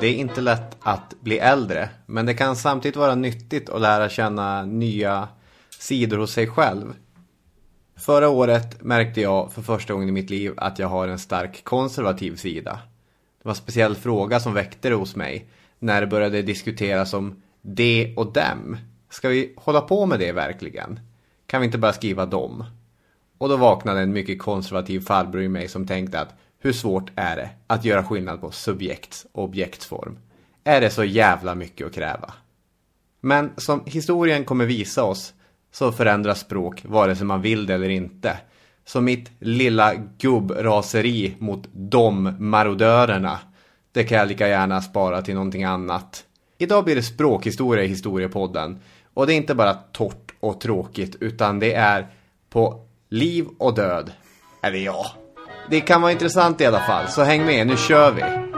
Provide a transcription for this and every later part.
Det är inte lätt att bli äldre, men det kan samtidigt vara nyttigt att lära känna nya sidor hos sig själv. Förra året märkte jag för första gången i mitt liv att jag har en stark konservativ sida. Det var en speciell fråga som väckte det hos mig när det började diskuteras om det och dem. Ska vi hålla på med det verkligen? Kan vi inte bara skriva dem? Och då vaknade en mycket konservativ farbror i mig som tänkte att hur svårt är det att göra skillnad på subjekts och objektsform? Är det så jävla mycket att kräva? Men som historien kommer visa oss så förändras språk vare sig man vill det eller inte. Så mitt lilla gubbraseri mot de marodörerna, det kan jag lika gärna spara till någonting annat. Idag blir det språkhistoria i historiepodden. Och det är inte bara torrt och tråkigt utan det är på liv och död. Eller ja, det kan vara intressant i alla fall. Så häng med, nu kör vi!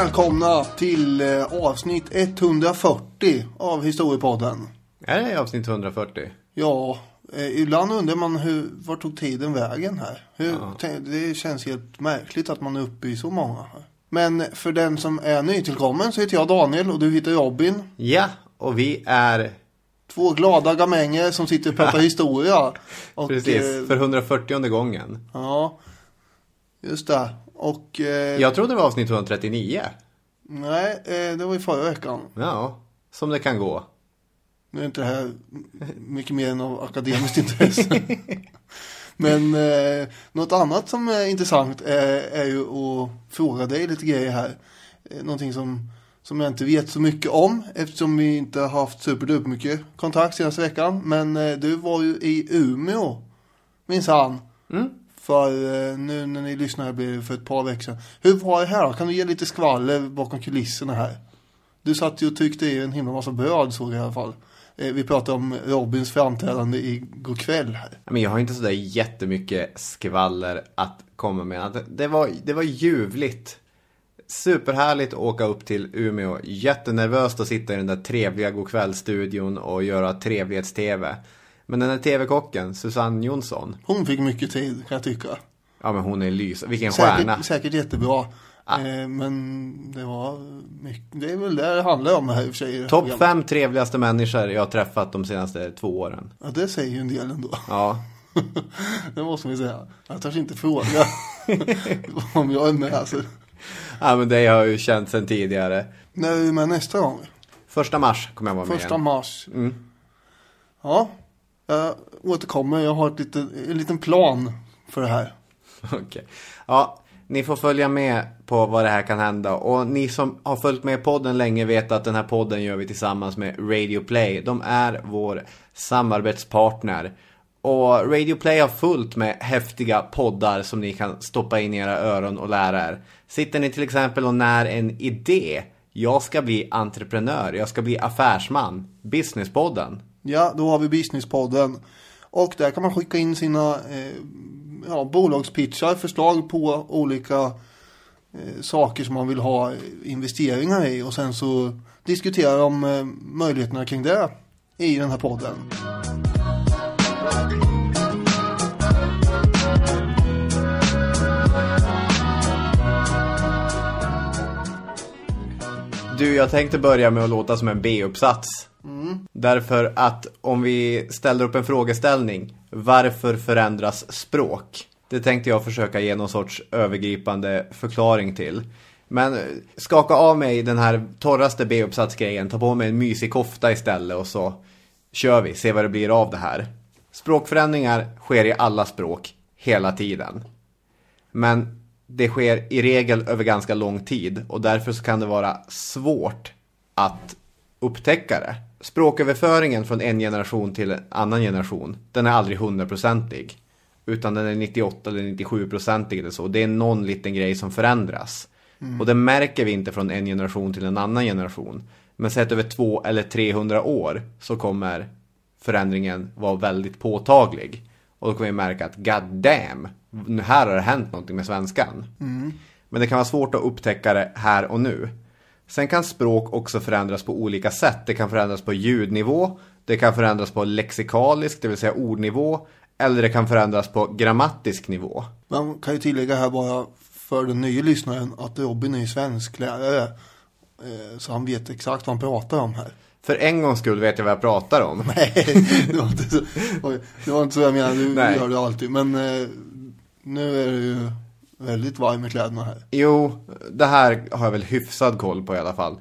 Välkomna till eh, avsnitt 140 av Historiepodden. Är det avsnitt 140? Ja, eh, ibland undrar man hur, vart tog tiden vägen här? Hur, te- Det känns helt märkligt att man är uppe i så många. här. Men för den som är nytillkommen så heter jag Daniel och du heter Robin. Ja, och vi är Två glada gamänger som sitter och pratar historia. Och, precis eh, för 140 gången. Ja, just det. Och eh, Jag trodde det var avsnitt 139. nej, eh, det var i förra veckan. Ja, som det kan gå. Nu är inte det här mycket mer än av akademiskt intresse. Men eh, något annat som är intressant är, är ju att fråga dig lite grejer här. Eh, någonting som, som jag inte vet så mycket om eftersom vi inte har haft superduper mycket kontakt senaste veckan. Men eh, du var ju i Umeå minsann. För eh, nu när ni lyssnar blir för ett par veckor sedan. Hur var det här då? Kan du ge lite skvaller bakom kulisserna här? Du satt ju och tryckte i en himla massa bröd såg jag i alla fall. Eh, vi pratade om Robins framträdande igår kväll här. Men jag har inte sådär jättemycket skvaller att komma med. Det var, det var ljuvligt. Superhärligt att åka upp till Umeå. Jättenervöst att sitta i den där trevliga godkvällstudion och göra trevlighets-tv. Men den där tv-kocken, Susanne Jonsson. Hon fick mycket tid kan jag tycka. Ja men hon är lys. Vilken stjärna. Säkert, säkert jättebra. Ah. Eh, men det var mycket, det är väl det det handlar om här i och för sig. här Topp fem trevligaste människor jag har träffat de senaste två åren. Ja, det säger ju en del ändå. Ja, det måste vi säga. Jag törs inte fråga om jag är med. Alltså. ja men det har jag ju känt sedan tidigare. När är du med nästa gång? Första mars kommer jag vara med Första igen. mars. Ja, jag återkommer. Jag har ett lite, en liten plan för det här. Okej. Ja, ni får följa med på vad det här kan hända. Och ni som har följt med podden länge vet att den här podden gör vi tillsammans med Radio Play. De är vår samarbetspartner. Och Radio Play har fullt med häftiga poddar som ni kan stoppa in i era öron och lära er. Sitter ni till exempel och när en idé. Jag ska bli entreprenör, jag ska bli affärsman. Businesspodden. Ja, då har vi Businesspodden. Och där kan man skicka in sina eh, ja, bolagspitchar, förslag på olika eh, saker som man vill ha investeringar i. Och sen så diskuterar de eh, möjligheterna kring det i den här podden. Du, jag tänkte börja med att låta som en B-uppsats. Därför att om vi ställer upp en frågeställning. Varför förändras språk? Det tänkte jag försöka ge någon sorts övergripande förklaring till. Men eh, skaka av mig den här torraste B-uppsatsgrejen. Ta på mig en mysig kofta istället och så kör vi. Se vad det blir av det här. Språkförändringar sker i alla språk hela tiden. Men det sker i regel över ganska lång tid och därför så kan det vara svårt att upptäcka det. Språköverföringen från en generation till en annan generation, den är aldrig hundraprocentig. Utan den är 98 eller 97-procentig eller så. Det är någon liten grej som förändras. Och det märker vi inte från en generation till en annan generation. Men sett över två eller 300 år så kommer förändringen vara väldigt påtaglig. Och då kommer vi märka att god damn, här har det hänt någonting med svenskan. Men det kan vara svårt att upptäcka det här och nu. Sen kan språk också förändras på olika sätt. Det kan förändras på ljudnivå, det kan förändras på lexikalisk, det vill säga ordnivå, eller det kan förändras på grammatisk nivå. Man kan ju tillägga här bara för den nya lyssnaren att Robin är ju svensklärare. Eh, Så han vet exakt vad han pratar om här. För en gångs skull vet jag vad jag pratar om. Nej, det var inte så, det var inte så jag menade. Du Nej. gör det alltid. Men eh, nu är det ju väldigt varm i kläderna här. Jo, det här har jag väl hyfsad koll på i alla fall.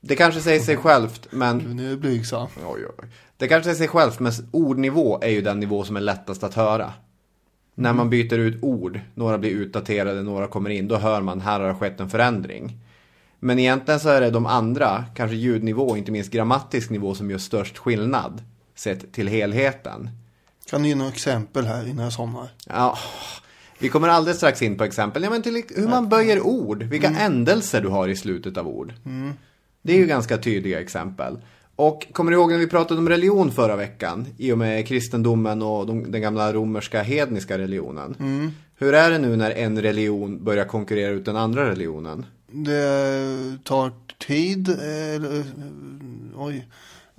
Det kanske säger sig självt, men... Nu är det blygsam. Oj, oj. Det kanske säger sig självt, men ordnivå är ju den nivå som är lättast att höra. När man byter ut ord, några blir utdaterade, några kommer in, då hör man här har det skett en förändring. Men egentligen så är det de andra, kanske ljudnivå inte minst grammatisk nivå som gör störst skillnad. Sett till helheten. Kan du ge några exempel här innan jag somnar? Ja, vi kommer alldeles strax in på exempel. Ja, men till hur man böjer ord, vilka ändelser du har i slutet av ord. Det är ju ganska tydliga exempel. Och kommer du ihåg när vi pratade om religion förra veckan? I och med kristendomen och de, den gamla romerska hedniska religionen. Hur är det nu när en religion börjar konkurrera ut den andra religionen? Det tar tid. Eh, oj.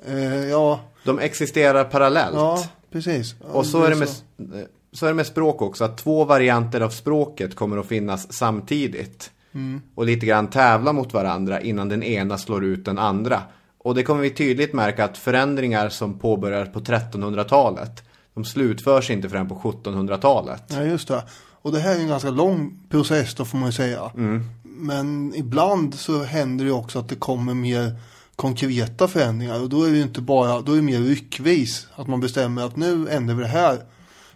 Eh, ja, De existerar parallellt. ja, precis. Och så är, det med, så är det med språk också, att två varianter av språket kommer att finnas samtidigt. Och lite grann tävla mot varandra innan den ena slår ut den andra. Och det kommer vi tydligt märka att förändringar som påbörjas på 1300-talet, de slutförs inte förrän på 1700-talet. Ja, just det. Och det här är en ganska lång process då får man ju säga. Men ibland så händer det också att det kommer mer konkreta förändringar. Och då är det inte bara, då är det mer ryckvis. Att man bestämmer att nu ändrar vi det här.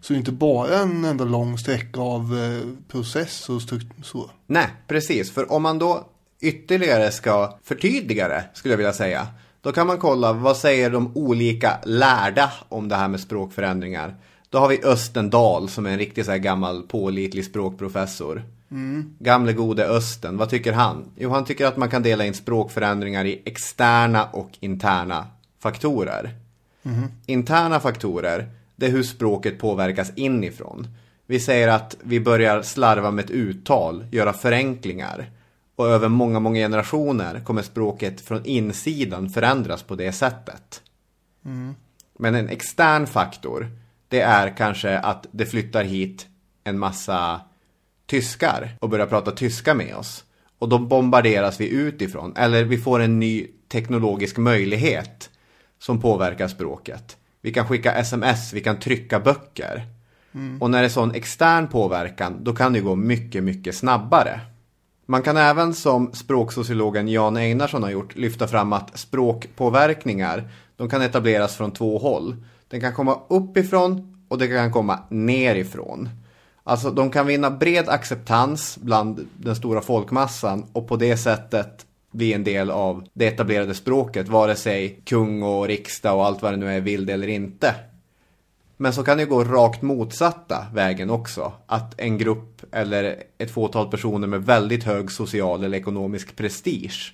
Så det är inte bara en enda lång sträcka av eh, process och. Så. Nej, precis. För om man då ytterligare ska förtydliga det, skulle jag vilja säga. Då kan man kolla, vad säger de olika lärda om det här med språkförändringar? Då har vi Östen Dahl som är en riktigt så här gammal pålitlig språkprofessor. Gamle gode Östen, vad tycker han? Jo, han tycker att man kan dela in språkförändringar i externa och interna faktorer. Interna faktorer, det är hur språket påverkas inifrån. Vi säger att vi börjar slarva med ett uttal, göra förenklingar. Och över många, många generationer kommer språket från insidan förändras på det sättet. Men en extern faktor, det är kanske att det flyttar hit en massa tyskar och börjar prata tyska med oss. Och då bombarderas vi utifrån. Eller vi får en ny teknologisk möjlighet som påverkar språket. Vi kan skicka sms, vi kan trycka böcker. Och när det är sån extern påverkan, då kan det gå mycket, mycket snabbare. Man kan även som språksociologen Jan Einarsson har gjort lyfta fram att språkpåverkningar de kan etableras från två håll. Den kan komma uppifrån och det kan komma nerifrån. Alltså de kan vinna bred acceptans bland den stora folkmassan och på det sättet bli en del av det etablerade språket, vare sig kung och riksdag och allt vad det nu är vill det eller inte. Men så kan det gå rakt motsatta vägen också. Att en grupp eller ett fåtal personer med väldigt hög social eller ekonomisk prestige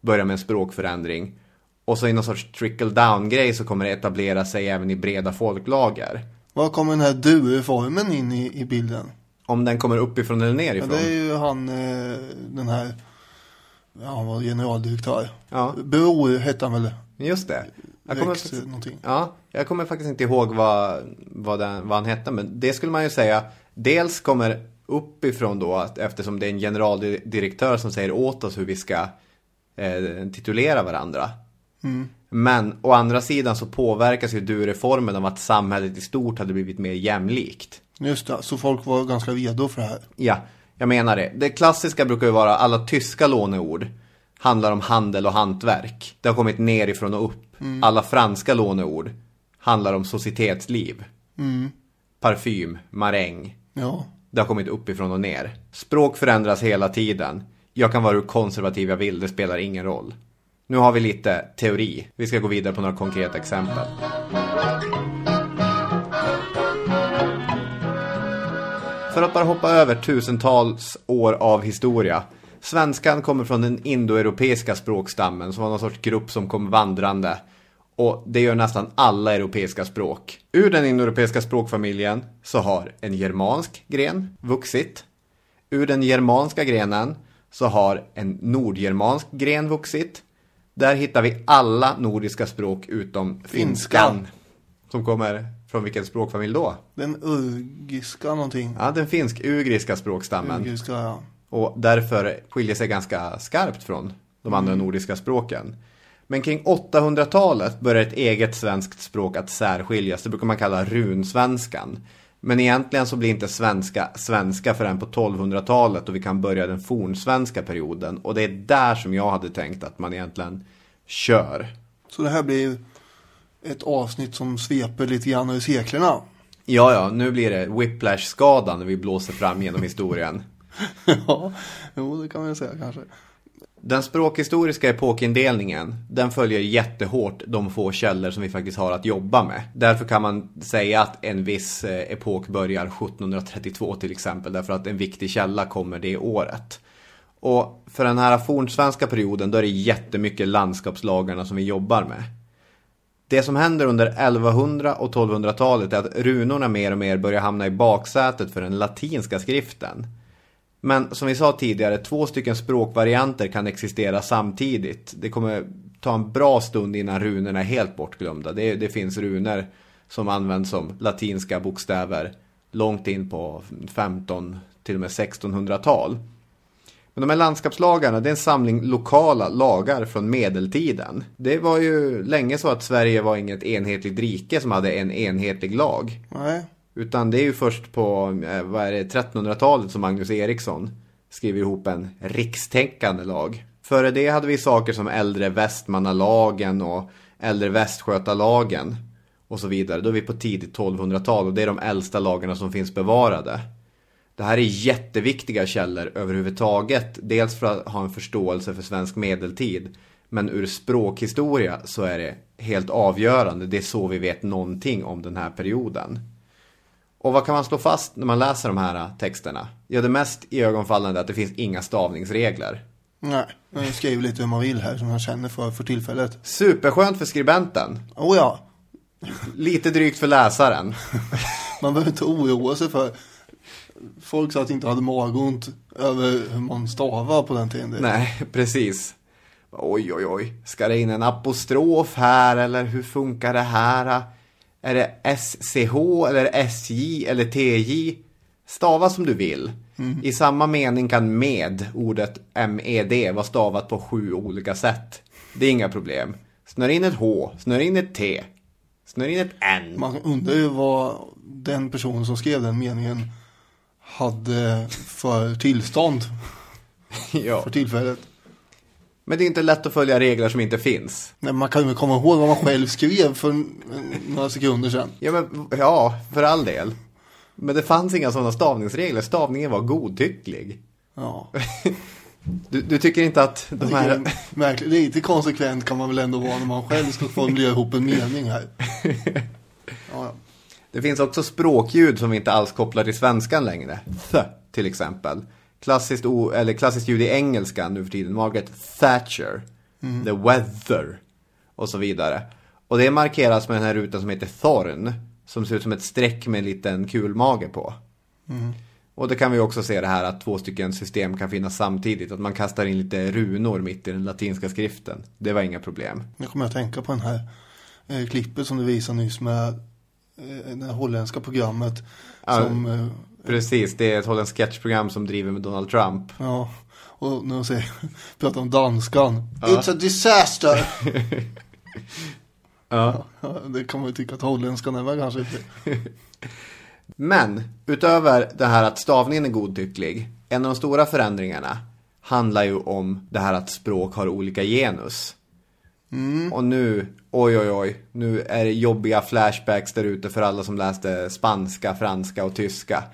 börjar med en språkförändring. Och så i någon sorts trickle down grej så kommer det etablera sig även i breda folklager. Var kommer den här du-formen in i, i bilden? Om den kommer uppifrån eller Ja, nerifrån. det är ju han, eh, den här, ja, han var generaldirektör. Ja. Bror hette han väl? Just det. Jag kommer, Rex, någonting. ja, jag kommer faktiskt inte ihåg vad, vad, den, vad han hette. Men det skulle man ju säga. Dels kommer uppifrån då, att eftersom det är en generaldirektör som säger åt oss hur vi ska eh, titulera varandra. Men å andra sidan så påverkas ju du-reformen av att samhället i stort hade blivit mer jämlikt. Just det, så folk var ganska redo för det här. Ja, jag menar det. Det klassiska brukar ju vara alla tyska låneord handlar om handel och hantverk. Det har kommit nerifrån och upp. Alla franska låneord handlar om societetsliv. Parfym, maräng. Ja, Det har kommit uppifrån och ner. Språk förändras hela tiden. Jag kan vara hur konservativ jag vill, det spelar ingen roll. Nu har vi lite teori. Vi ska gå vidare på några konkreta exempel. För att bara hoppa över tusentals år av historia. Svenskan kommer från den indoeuropeiska språkstammen som var någon sorts grupp som kom vandrande. Och det gör nästan alla europeiska språk. Ur den indoeuropeiska språkfamiljen så har en germansk gren vuxit. Ur den germanska grenen så har en nordgermansk gren vuxit. Där hittar vi alla nordiska språk utom finskan. Finskan. Som kommer från vilken språkfamilj då? den urgiska någonting. Ja, den finsk-ugriska språkstammen. Urgiska, ja. Och därför skiljer sig ganska skarpt från de andra nordiska språken. Men kring 800-talet börjar ett eget svenskt språk att särskiljas. Det brukar man kalla runsvenskan. Men egentligen så blir inte svenska svenska förrän på 1200-talet och vi kan börja den fornsvenska perioden. Och det är där som jag hade tänkt att man egentligen kör. Så det här blir ett avsnitt som sveper lite grann över seklerna. Ja, ja, nu blir det whiplash-skada när vi blåser fram genom historien. ja, jo det kan man ju säga kanske. Den språkhistoriska epokindelningen, den följer jättehårt de få källor som vi faktiskt har att jobba med. Därför kan man säga att en viss eh, epok börjar 1732 till exempel, därför att en viktig källa kommer det året. Och för den här fornsvenska perioden, då är det jättemycket landskapslagarna som vi jobbar med. Det som händer under 1100 och 1200-talet är att runorna mer och mer börjar hamna i baksätet för den latinska skriften. Men som vi sa tidigare, två stycken språkvarianter kan existera samtidigt. Det kommer ta en bra stund innan runorna är helt bortglömda. Det, det finns runor som används som latinska bokstäver långt in på 15 till och med 1600-tal. Men de här landskapslagarna, det är en samling lokala lagar från medeltiden. Det var ju länge så att Sverige var inget enhetligt rike som hade en enhetlig lag. Nej, Utan det är ju först på eh, vad är det, 1300-talet som Magnus Eriksson skriver ihop en rikstäckande lag. Före det hade vi saker som äldre Västmannalagen och äldre Västgötalagen och så vidare. Då är vi på tidigt 1200-tal och det är de äldsta lagarna som finns bevarade. Det här är jätteviktiga källor överhuvudtaget. Dels för att ha en förståelse för svensk medeltid. Men ur språkhistoria så är det helt avgörande. Det är så vi vet någonting om den här perioden. Och vad kan man slå fast när man läser de här texterna? Ja, det mest iögonfallande är att det finns inga stavningsregler. nej. Jag skriver lite hur man vill här som jag känner för för tillfället. Superskönt för skribenten. Oh ja, Lite drygt för läsaren. man behöver inte oroa sig för folk sa att inte hade magont över hur man stavar på den tiden. Nej, precis. Oj, oj, oj. Ska det in en apostrof här eller hur funkar det här? Är det SCH eller SJ eller TJ? Stava som du vill. I samma mening kan med, ordet MED, vara stavat på sju olika sätt. Det är inga problem. Snör in ett H, snör in ett T, snör in ett N. Man undrar ju vad den personen som skrev den meningen hade för tillstånd. ja. för tillfället. Men det är inte lätt att följa regler som inte finns. Nej, man kan ju komma ihåg vad man själv skrev för några sekunder sedan. Ja, men, ja, för all del. Men det fanns inga sådana stavningsregler. Stavningen var godtycklig. Ja. Du, du tycker inte att de här... Märkligt, lite konsekvent kan man väl ändå vara när man själv ska formulera ihop en mening här. Ja, ja. Det finns också språkljud som vi inte alls kopplar till svenskan längre. Th, till exempel. Klassiskt, o, eller klassiskt ljud i engelskan nu för tiden. Margaret Thatcher. The weather. Och så vidare. Och det markeras med den här rutan som heter Thorn. Som ser ut som ett streck med en liten kulmage på. Och det kan vi också se det här att två stycken system kan finnas samtidigt. Att man kastar in lite runor mitt i den latinska skriften. Det var inga problem. Nu kommer jag att tänka på den här eh, klippet som du visade nyss med det holländska programmet. Ja. Som, eh, Precis, det är ett holländskt sketchprogram som driver med Donald Trump. ja, och när de säger, pratar om danskan. Ja. It's a disaster! Ja. Ja, det kan man ju tycka att holländskan är väl kanske inte. Men utöver det här att stavningen är godtycklig, en av de stora förändringarna handlar ju om det här att språk har olika genus. Och nu, oj oj oj, nu är det jobbiga flashbacks där ute för alla som läste spanska, franska och tyska.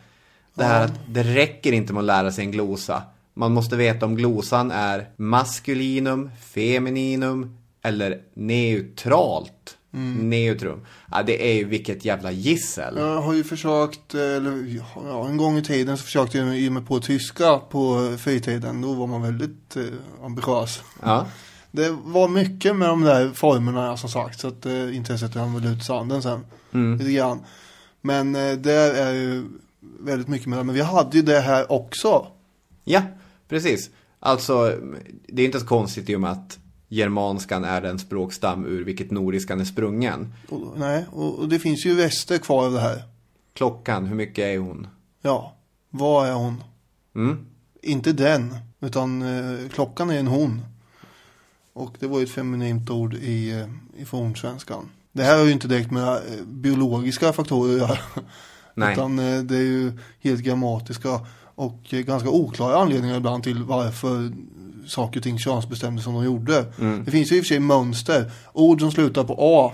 Det här att det räcker inte med att lära sig en glosa. Man måste veta om glosan är maskulinum, femininum eller neutralt. Neutrum. Ja, det är ju vilket jävla gissel. Jag har ju försökt, eller ja, en gång i tiden så försökte jag ge mig på tyska på fritiden. Då var man väldigt eh, ambitiös. Ja. Det var mycket med de där formerna som sagt. Så att eh, intresset rann väl ut sanden sen. Lite grann. Men eh, där är ju väldigt mycket med det. Men vi hade ju det här också. Ja, precis. Alltså, det är inte så konstigt i och med att germanskan är den språkstam ur vilket nordiskan är sprungen. Och, nej, och, och det finns ju rester kvar av det här. Klockan, hur mycket är hon? Ja, vad är hon? Mm? Inte den, utan eh, klockan är en hon. Och det var ju ett feminint ord i, eh, i fornsvenskan. Det här har ju inte direkt med eh, biologiska faktorer att göra. Nej. Utan eh, det är ju helt grammatiska och ganska oklara anledningar ibland till varför saker och ting könsbestämdes som de gjorde. Det finns ju i och för sig mönster. Ord som slutar på A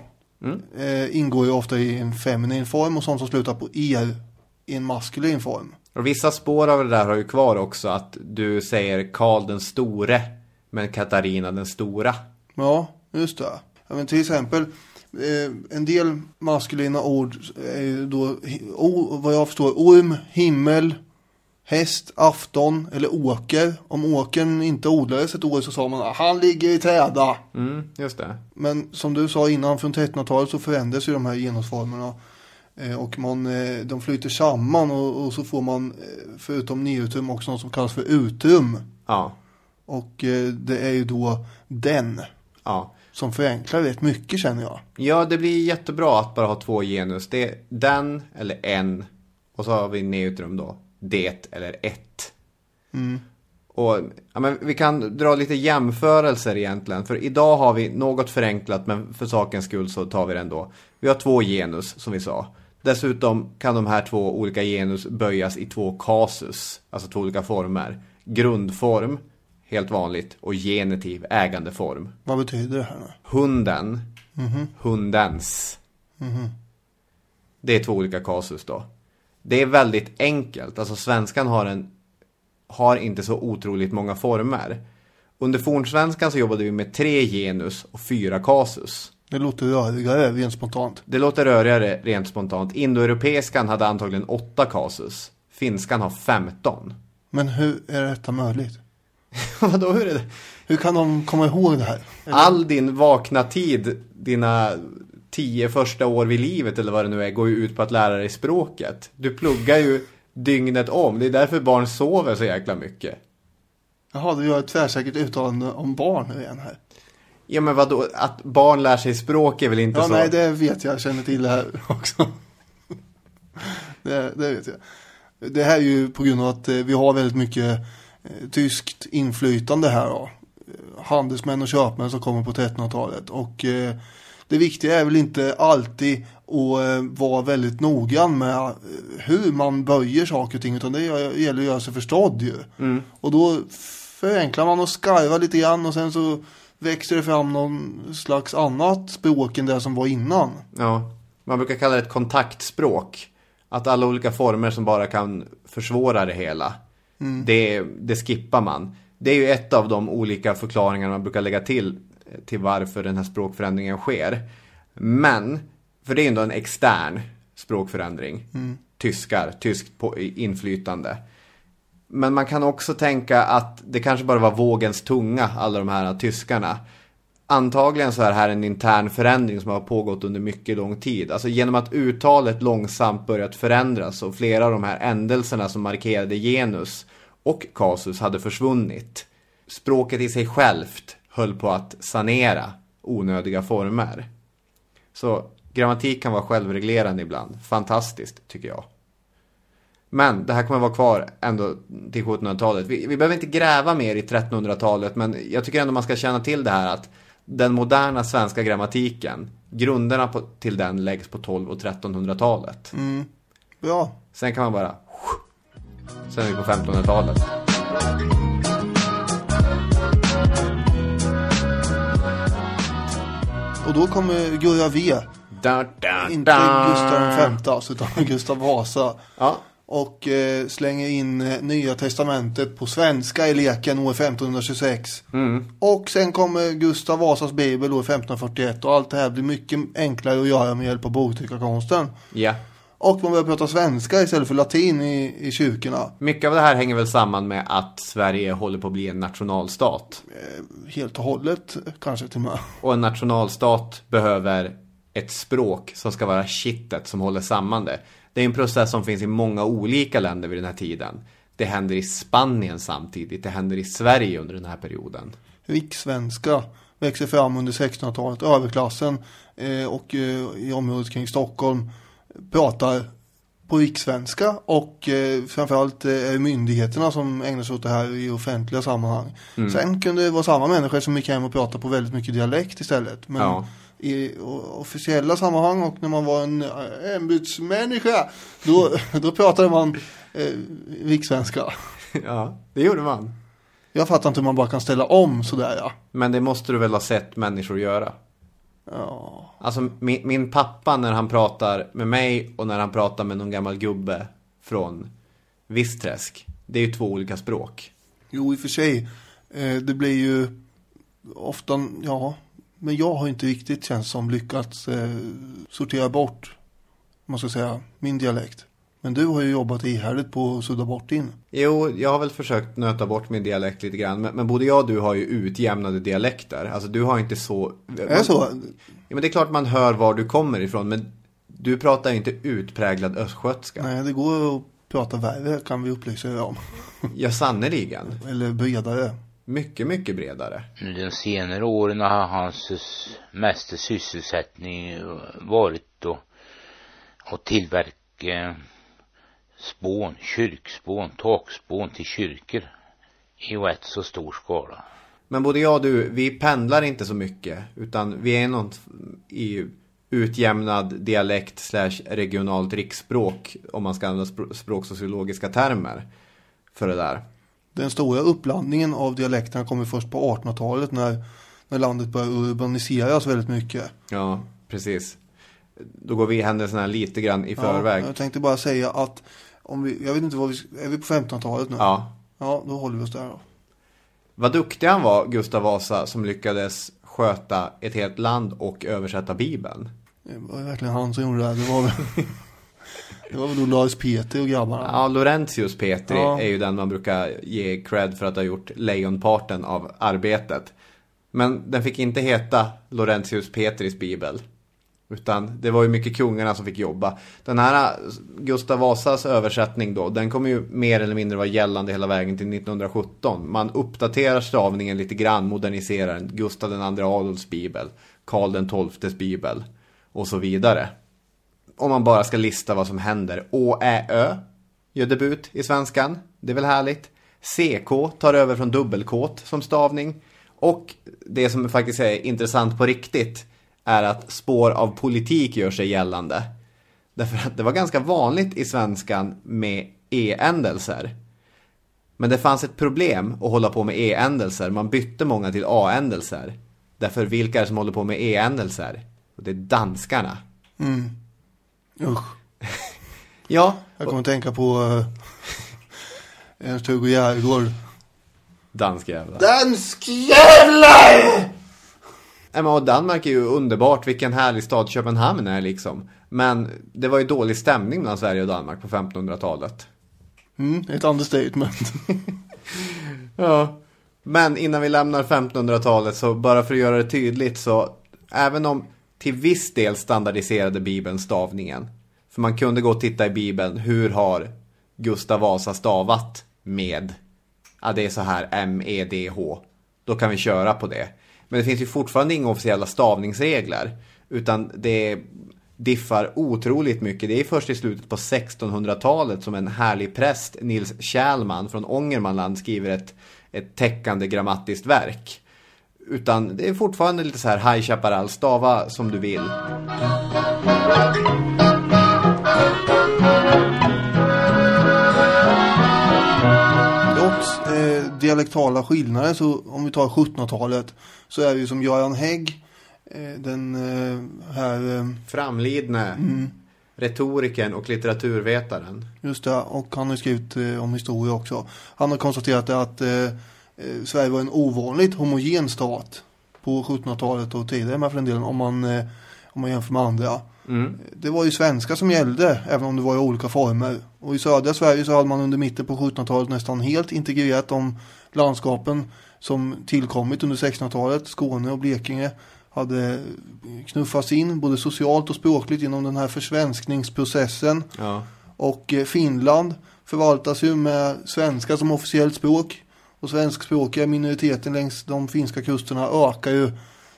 eh, ingår ju ofta i en feminin form och sånt som slutar på er i en maskulin form. Och vissa spår av det där har ju kvar också att du säger Karl den store, men Katarina den stora. Ja, just det. Ja, men till exempel, eh, en del maskulina ord är då, hi- o, vad jag förstår, orm, himmel, häst, afton eller åker. Om åkern inte odlades ett år så sa man han ligger i träda. Mm, just det. Men som du sa innan från 1300-talet så förändras ju de här genusformerna. Eh, och man, eh, de flyter samman och, och så får man eh, förutom neutrum också något som kallas för utrum. Ja, Och eh, det är ju då den ja. som förenklar rätt mycket känner jag. Ja, det blir jättebra att bara ha två genus. Det är den eller en. Och så har vi neutrum då. Det eller ett. Och ja, men vi kan dra lite jämförelser egentligen. För idag har vi något förenklat, men för sakens skull så tar vi det ändå. Vi har två genus, som vi sa. Dessutom kan de här två olika genus böjas i två kasus, alltså två olika former. Grundform, helt vanligt, och genitiv, ägandeform. Vad betyder det här? Hunden, hundens. Det är två olika kasus då. Det är väldigt enkelt. Alltså svenskan har en har inte så otroligt många former. Under fornsvenskan så jobbade vi med tre genus och fyra kasus. Det låter rörigare rent spontant. Det låter rörigare rent spontant. Indoeuropeiskan hade antagligen åtta kasus. Finskan har 15. Men hur är detta möjligt? Vadå, hur är det? Hur kan de komma ihåg det här? All din vakna tid, dina tio första år vid livet eller vad det nu är, går ju ut på att lära dig språket. Du pluggar ju dygnet om. Det är därför barn sover så jäkla mycket. Jaha, du gör ett tvärsäkert uttalande om barn nu igen här. Ja men vadå, att barn lär sig språk är väl inte Ja, så? nej, det vet jag. Jag känner till det här också. det, det vet jag. Det här är ju på grund av att eh, vi har väldigt mycket tyskt inflytande här då. Eh, Handelsmän och köpmän som kommer på 1300-talet. Och eh, det viktiga är väl inte alltid att eh, vara väldigt noggrann med eh, hur man böjer saker och ting. Utan det gäller att göra sig förstådd ju. Och då förenklar man och skarvar lite grann och sen så växer det fram någon slags annat språk än det som var innan. Ja, man brukar kalla det ett kontaktspråk. Att alla olika former som bara kan försvåra det hela, det, det skippar man. Det är ju ett av de olika förklaringar man brukar lägga till till varför den här språkförändringen sker. Men, för det är ändå en extern språkförändring. Tyskar, tyskt inflytande. Men man kan också tänka att det kanske bara var vågens tunga, alla de här tyskarna. Antagligen så är det här en intern förändring som har pågått under mycket lång tid. Alltså genom att uttalet långsamt börjat förändras och flera av de här ändelserna som markerade genus och kasus hade försvunnit. Språket i sig självt höll på att sanera onödiga former. Så grammatik kan vara självreglerande ibland. Fantastiskt, tycker jag. Men det här kommer vara kvar ändå till 1700-talet. Vi, vi behöver inte gräva mer i 1300-talet, men jag tycker ändå man ska känna till det här att den moderna svenska grammatiken, grunderna på, till den läggs på 12 och 1300-talet. Bra. Sen kan man bara... Sen är vi på 1500-talet. Och då kommer Gurra V. Da, da, Inte da. Gustav V utan Gustav Vasa. Ja, Och eh, slänger in eh, Nya Testamentet på svenska i leken år 1526. Och sen kommer Gustav Vasas bibel år 1541. Och allt det här blir mycket enklare att göra med hjälp av boktryckarkonsten. ja. Och man börjar prata svenska istället för latin i, i kyrkorna. Mycket av det här hänger väl samman med att Sverige håller på att bli en nationalstat. Helt och hållet kanske till och med. Och en nationalstat behöver ett språk som ska vara kittet som håller samman det. Det är en process som finns i många olika länder vid den här tiden. Det händer i Spanien samtidigt, det händer i Sverige under den här perioden. Rikssvenska växer fram under 1600-talet. Överklassen eh, och eh, i området kring Stockholm pratar på rikssvenska och eh, framförallt eh, myndigheterna som ägnar sig åt det här i offentliga sammanhang. Sen kunde det vara samma människor som gick hem och pratade på väldigt mycket dialekt istället. Men Ja. I officiella sammanhang och när man var en eh, ämbetsmänniska då, då pratade man eh, rikssvenska. Ja, det gjorde man. Jag fattar inte hur man bara kan ställa om sådär ja. Men det måste du väl ha sett människor göra? ja. Alltså min, min pappa när han pratar med mig och när han pratar med någon gammal gubbe från Vissträsk. Det är ju två olika språk. Jo, i och för sig. Eh, det blir ju ofta, ja, men jag har inte riktigt känns som lyckats eh, sortera bort, man ska säga, min dialekt. Men du har ju jobbat ihärdigt på att sudda bort din. Jo, jag har väl försökt nöta bort min dialekt lite grann. Men, men både jag och du har ju utjämnade dialekter. Alltså du har inte så... Är det så? Ja, men det är klart man hör var du kommer ifrån. Men du pratar inte utpräglad östgötska. Nej, det går att prata värre kan vi upplysa er om. Ja, sannerligen. Eller bredare. Mycket, mycket bredare. De senare åren har hans mesta sysselsättning varit att, att tillverka spån, kyrkspån, takspån till kyrkor i rätt så stor skala. Men både jag och du, vi pendlar inte så mycket. Utan vi är något i utjämnad dialekt slash regionalt riksspråk. Om man ska använda spr- språksociologiska termer. För det där. Den stora uppblandningen av dialekterna kommer först på 1800-talet när, när landet börjar urbaniseras väldigt mycket. Ja, precis. Då går vi händelserna lite grann i förväg. Ja, jag tänkte bara säga att om vi, jag vet inte vad vi, är vi på 1500-talet nu? Ja. Ja, då håller vi oss där då. Vad duktig han var, Gustav Vasa, som lyckades sköta ett helt land och översätta Bibeln. Det var verkligen han som gjorde det här. Det var väl, det var väl Olaus Peter och grabbarna. Ja, Laurentius Petri Ja. är ju den man brukar ge cred för att ha gjort lejonparten av arbetet. Men den fick inte heta Laurentius Petris bibel. Utan det var ju mycket kungarna som fick jobba. Den här äh, Gustav Vasas översättning då, den kommer ju mer eller mindre vara gällande hela vägen till 1917. Man uppdaterar stavningen lite grann, moderniserar den. Gustav II Adolfs bibel, Karl XIIs bibel och så vidare. Om man bara ska lista vad som händer. Å, Ä, Ö gör debut i svenskan. Det är väl härligt. CK tar över från dubbelkåt som stavning. Och det som faktiskt är intressant på riktigt är att spår av politik gör sig gällande. Därför att det var ganska vanligt i svenskan med e-ändelser. Men det fanns ett problem att hålla på med e-ändelser. Man bytte många till a-ändelser. Därför vilka är det som håller på med e-ändelser? Och det är danskarna. Mm. Usch. Ja, Jag kommer att tänka på uh, Ernst-Hugo Järegård. danskjävlar. Danskjävlar! Nej, men och Danmark är ju underbart, vilken härlig stad Köpenhamn är liksom. Men det var ju dålig stämning mellan Sverige och Danmark på 1500-talet. Mm, ett understatement. Ja. Men innan vi lämnar 1500-talet så bara för att göra det tydligt så även om till viss del standardiserade Bibeln stavningen. För man kunde gå och titta i Bibeln, hur har Gustav Vasa stavat med? Ja, det är så här M-E-D-H. Då kan vi köra på det. Men det finns ju fortfarande inga officiella stavningsregler. Utan det diffar otroligt mycket. Det är först i slutet på 1600-talet som en härlig präst, Nils Kjellman från Ångermanland, skriver ett, ett täckande grammatiskt verk. Utan det är fortfarande lite så här High Chaparral, stava som du vill. Trots eh, dialektala skillnader så om vi tar 1700-talet så är det ju som Göran Hägg, eh, den eh, här, eh, Framlidne, retorikern och litteraturvetaren. just det, och han har skrivit eh, om historia också. Han har konstaterat att eh, eh, Sverige var en ovanligt homogen stat på 1700-talet och tidigare med för den delen om man, eh, om man jämför med andra. Det var ju svenska som gällde, även om det var i olika former. Och i södra Sverige så hade man under mitten på 1700-talet nästan helt integrerat de landskapen som tillkommit under 1600-talet. Skåne och Blekinge hade knuffats in både socialt och språkligt genom den här försvenskningsprocessen. Ja. Och eh, Finland förvaltas ju med svenska som officiellt språk. Och svenskspråkiga minoriteten längs de finska kusterna ökar ju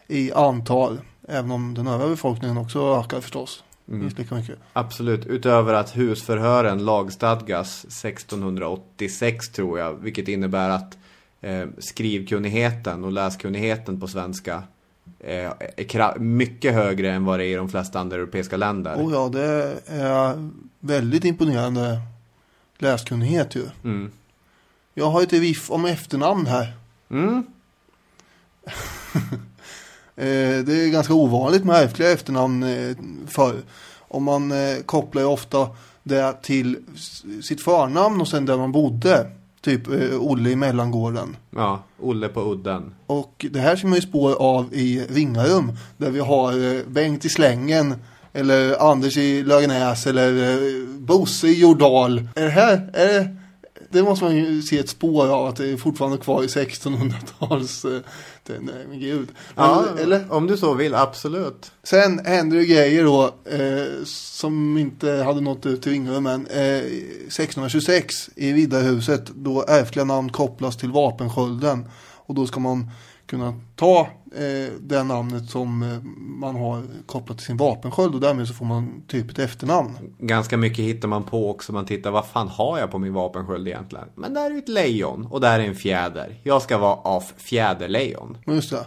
i antal. Även om den övriga befolkningen också ökar förstås. Minst lika mycket. Absolut, utöver att husförhören lagstadgas 1686 tror jag, vilket innebär att eh, skrivkunnigheten och läskunnigheten på svenska eh, är mycket högre än vad det är i de flesta andra europeiska länder. Och ja, det är väldigt imponerande läskunnighet ju. Mm. Jag har ett viff om efternamn här. Mm. Eh, det är ganska ovanligt med ärftliga efternamn eh, förr. Och man eh, kopplar ju ofta det till sitt förnamn och sen där man bodde. Typ Olle i mellangården. Ja, Olle på udden. Och det här ser man ju spår av i Ringarum. Där vi har Bengt i Slängen. Eller Anders i Lögenäs. Eller Bosse i Jordal. Är det här, är det, det måste man ju se ett spår av att det är fortfarande kvar i 1600-tals... Eh, nej men gud. Men, Ja, eller? om du så vill, absolut. Sen händer det grejer då eh, som inte hade nått ut till Ringarum men eh, 1626 i Riddarhuset då ärftliga namn kopplas till vapenskölden och då ska man kunna ta eh, det namnet som eh, man har kopplat till sin vapensköld och därmed så får man typ ett efternamn. Ganska mycket hittar man på också. Man tittar, vad fan har jag på min vapensköld egentligen? Men där är ju ett lejon och där är en fjäder. Jag ska vara av fjäderlejon. Just det.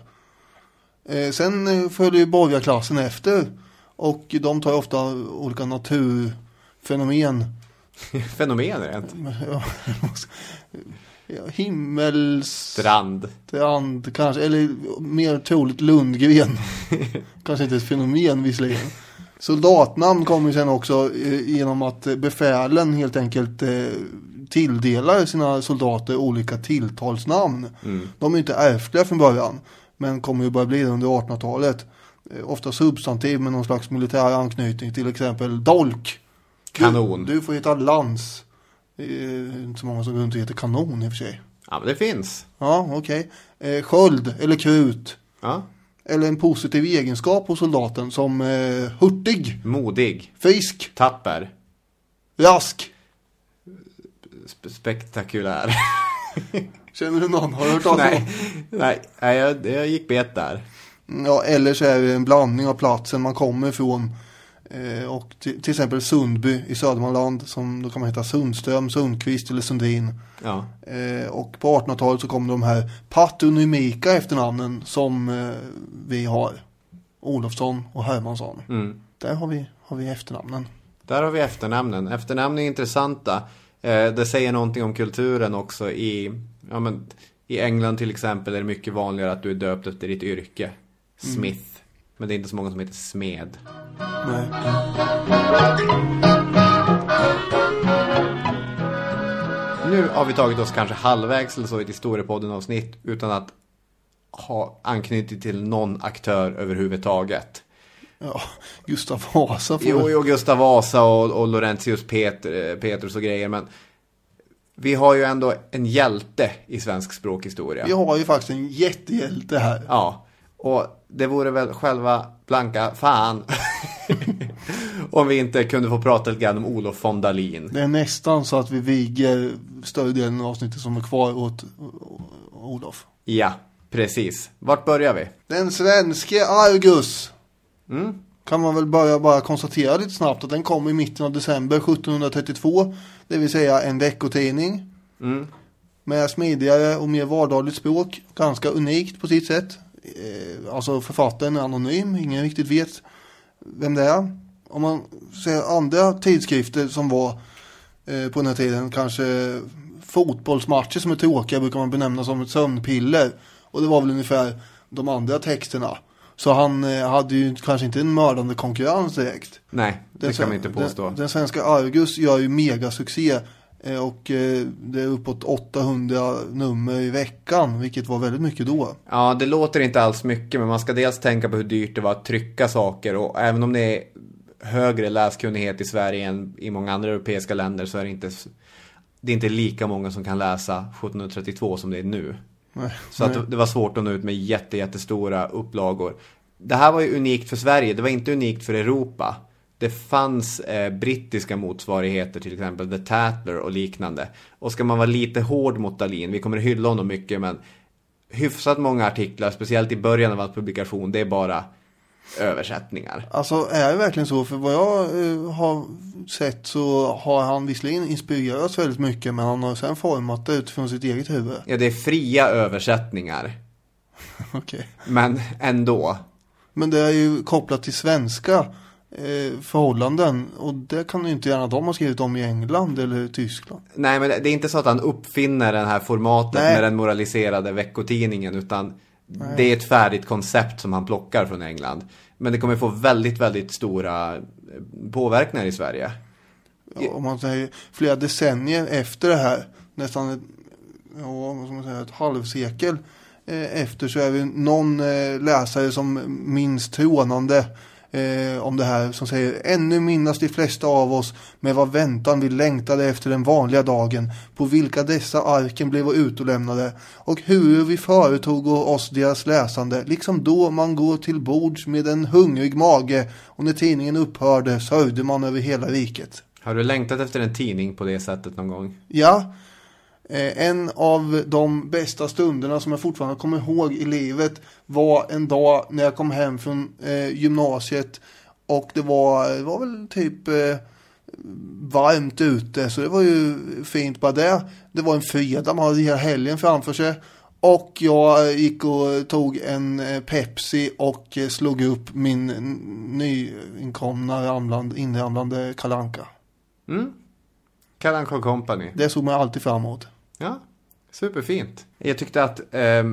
Eh, sen eh, följer ju borgarklassen efter och de tar ju ofta olika naturfenomen Fenomen rent. Ja, ja, himmels... Strand. Kanske, eller mer troligt Lundgren. kanske inte ett fenomen visserligen. Soldatnamn kommer ju sen också eh, genom att eh, befälen helt enkelt eh, tilldelar sina soldater olika tilltalsnamn. De är ju inte ärftliga från början, men kommer ju börja bli det under 1800-talet. Eh, ofta substantiv med någon slags militär anknytning, till exempel dolk. Kanon. Du, du får heta lans. Det är inte så många som går runt och heter kanon i och för sig. Ja, men det finns. Ja, okej. Eh, sköld eller krut. Ja. Eller en positiv egenskap hos soldaten som eh, hurtig, Modig. frisk, Tapper. rask. Sp- spektakulär. Känner du någon? Har du hört om nej, nej, nej jag, jag gick bet där. Ja, eller så är det en blandning av platsen man kommer ifrån. Eh, och till, till exempel Sundby i Södermanland som då kan man heta Sundström, Sundqvist eller Sundin. Ja. Eh, och på 1800-talet så kom de här patronymika efternamnen som eh, vi har. Olofsson och Hermansson. Mm. Där har vi, har vi efternamnen. Där har vi efternamnen. Efternamn är intressanta. Eh, det säger någonting om kulturen också i, ja men, i England till exempel är det mycket vanligare att du är döpt efter ditt yrke. Smith. Men det är inte så många som heter Smed. Nej. Nu har vi tagit oss kanske halvvägs eller så i ett historiepodden-avsnitt utan att ha anknutit till någon aktör överhuvudtaget. Ja, Gustav Vasa Jo, jo, Gustav Vasa och, och Laurentius Peter, Petrus och grejer, men vi har ju ändå en hjälte i svensk språkhistoria. Vi har ju faktiskt en jättehjälte här. Ja, och det vore väl själva blanka fan om vi inte kunde få prata lite grann om Olof von Dalin. Det är nästan så att vi viger större delen av avsnittet som är kvar åt Olof. Ja, precis. Vart börjar vi? Den svenske Argus. Mm. Kan man väl börja bara konstatera lite snabbt att den kom i mitten av december 1732. Det vill säga en veckotidning. Mm. Med smidigare och mer vardagligt språk. Ganska unikt på sitt sätt. Eh, alltså författaren är anonym. Ingen riktigt vet vem det är. Om man ser andra tidskrifter som var eh, på den här tiden. Kanske fotbollsmatcher som är tråkiga brukar man benämna som ett sömnpiller. Och det var väl ungefär de andra texterna. Så han eh, hade ju kanske inte en mördande konkurrens direkt. Nej, det Den kan man inte påstå. Den, den svenska Argus gör ju megasuccé. eh, Och eh, det är uppåt 800 nummer i veckan. Vilket var väldigt mycket då. Ja, det låter inte alls mycket, men man ska dels tänka på hur dyrt det var att trycka saker och även om det är högre läskunnighet i Sverige än i många andra europeiska länder så är det inte, det är inte lika många som kan läsa 1732 som det är nu. Nej, Så att nej. det- det var svårt att nå ut med jätte, jättestora upplagor. Det här var ju unikt för Sverige, det var inte unikt för Europa. Det fanns eh, brittiska motsvarigheter, till exempel The Tatler och liknande. Och ska man vara lite hård mot Dalin, vi kommer hylla honom mycket, men hyfsat många artiklar, speciellt i början av hans publikation, det är bara översättningar. Alltså är det verkligen så? För vad jag eh, har sett så har han visserligen inspirerats väldigt mycket. Men han har sen format det utifrån sitt eget huvud. Ja, det är fria översättningar, Okej. men ändå. Men det är ju kopplat till svenska eh, förhållanden. Och det kan ju inte gärna de ha skrivit om i England eller Tyskland. Nej, men det det är inte så att han uppfinner den här formatet Nej. med den moraliserade veckotidningen, utan det är ett färdigt koncept som han plockar från England. Men det kommer få väldigt, väldigt stora eh, påverkningar i Sverige. Ja, om man säger flera decennier efter det här. Nästan ett, ja, vad ska man säga, ett halvsekel eh, efter så är vi någon läsare som minns trånande eh, om det här som säger ännu minnas de flesta av oss med vad väntan vi längtade efter den vanliga dagen på vilka dessa arken blev utelämnade och hur vi företog oss deras läsande liksom då man går till bords med en hungrig mage och när tidningen upphörde sörjde man över hela riket. Har du längtat efter en tidning på det sättet någon gång? Ja, eh, en av de bästa stunderna som jag fortfarande kommer ihåg i livet var en dag när jag kom hem från eh, gymnasiet och det var, det var väl typ eh, varmt ute så det var ju fint bara det. Det var en fredag, man hade hela helgen framför sig. Och jag gick och tog en Pepsi och slog upp min nyinkomna ramlande, inramlande kalanka. Kalle Company. Det såg man alltid fram emot. Ja, superfint. Jag tyckte att eh,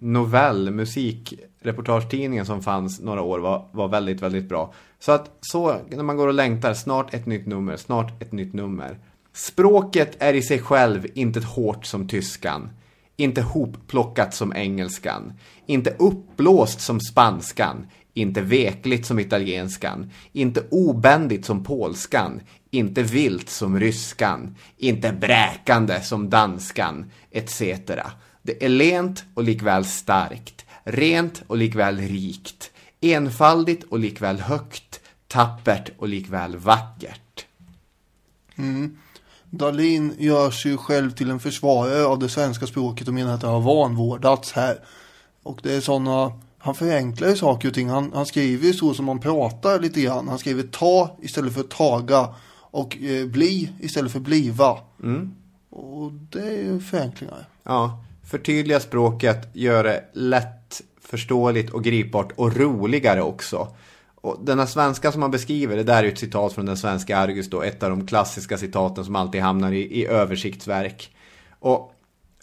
Novell, musikreportagetidningen som fanns några år var, var väldigt, väldigt bra. Så att så, när man går och längtar, snart ett nytt nummer, snart ett nytt nummer. Språket är i sig själv inte hårt som tyskan. Inte hopplockat som engelskan. Inte uppblåst som spanskan. Inte vekligt som italienskan. Inte obändigt som polskan. Inte vilt som ryskan. Inte bräkande som danskan. Etc. Det är lent och likväl starkt. Rent och likväl rikt. Enfaldigt och likväl högt. Tappert och likväl vackert. Mm. Dalin gör sig själv till en försvarare av det svenska språket och menar att det har vanvårdats här. Och det är sådana, han förenklar ju saker och ting. Han, han skriver ju så som man pratar lite grann. Han skriver ta istället för taga och eh, bli istället för bliva. Och det är ju förenklingar. Ja, förtydliga språket, gör det lätt förståeligt och gripbart och roligare också. Och den här svenska som man beskriver, det där är ju ett citat från den svenska Argus då, ett av de klassiska citaten som alltid hamnar i, i översiktsverk. Och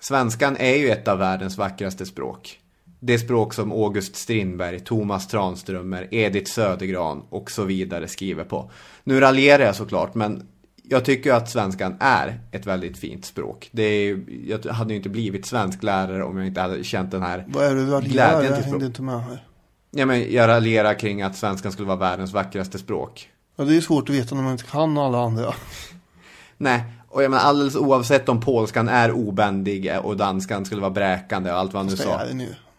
svenskan är ju ett av världens vackraste språk. Det språk som August Strindberg, Thomas Tranströmer, Edith Södergran och så vidare skriver på. Nu raljerar jag såklart, men jag tycker att svenskan är ett väldigt fint språk. Det är, jag hade ju inte blivit svensklärare om jag inte hade känt den här Vad är det du raljerar? Jag hängde inte med här. Ja, men jag raljerar kring att svenskan skulle vara världens vackraste språk. Ja, det är svårt att veta när man inte kan alla andra. Nej, och jag menar alldeles oavsett om polskan är obändig och danskan skulle vara bräkande och allt vad han nu sa. är det nu.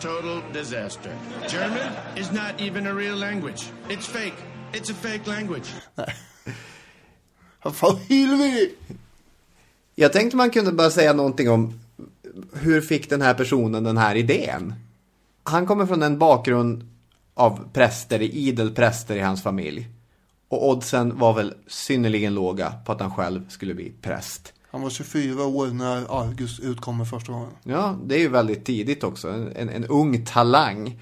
total disaster. German is not even a real language. It's fake. It's a fake language. Vad fan jag tänkte man kunde bara säga någonting om hur fick den här personen den här idén? Han kommer från en bakgrund av präster, idel präster i hans familj. Och oddsen var väl synnerligen låga på att han själv skulle bli präst. Han var 24 år när Argus utkommer första gången. Ja, det är ju väldigt tidigt också. En, en, en ung talang.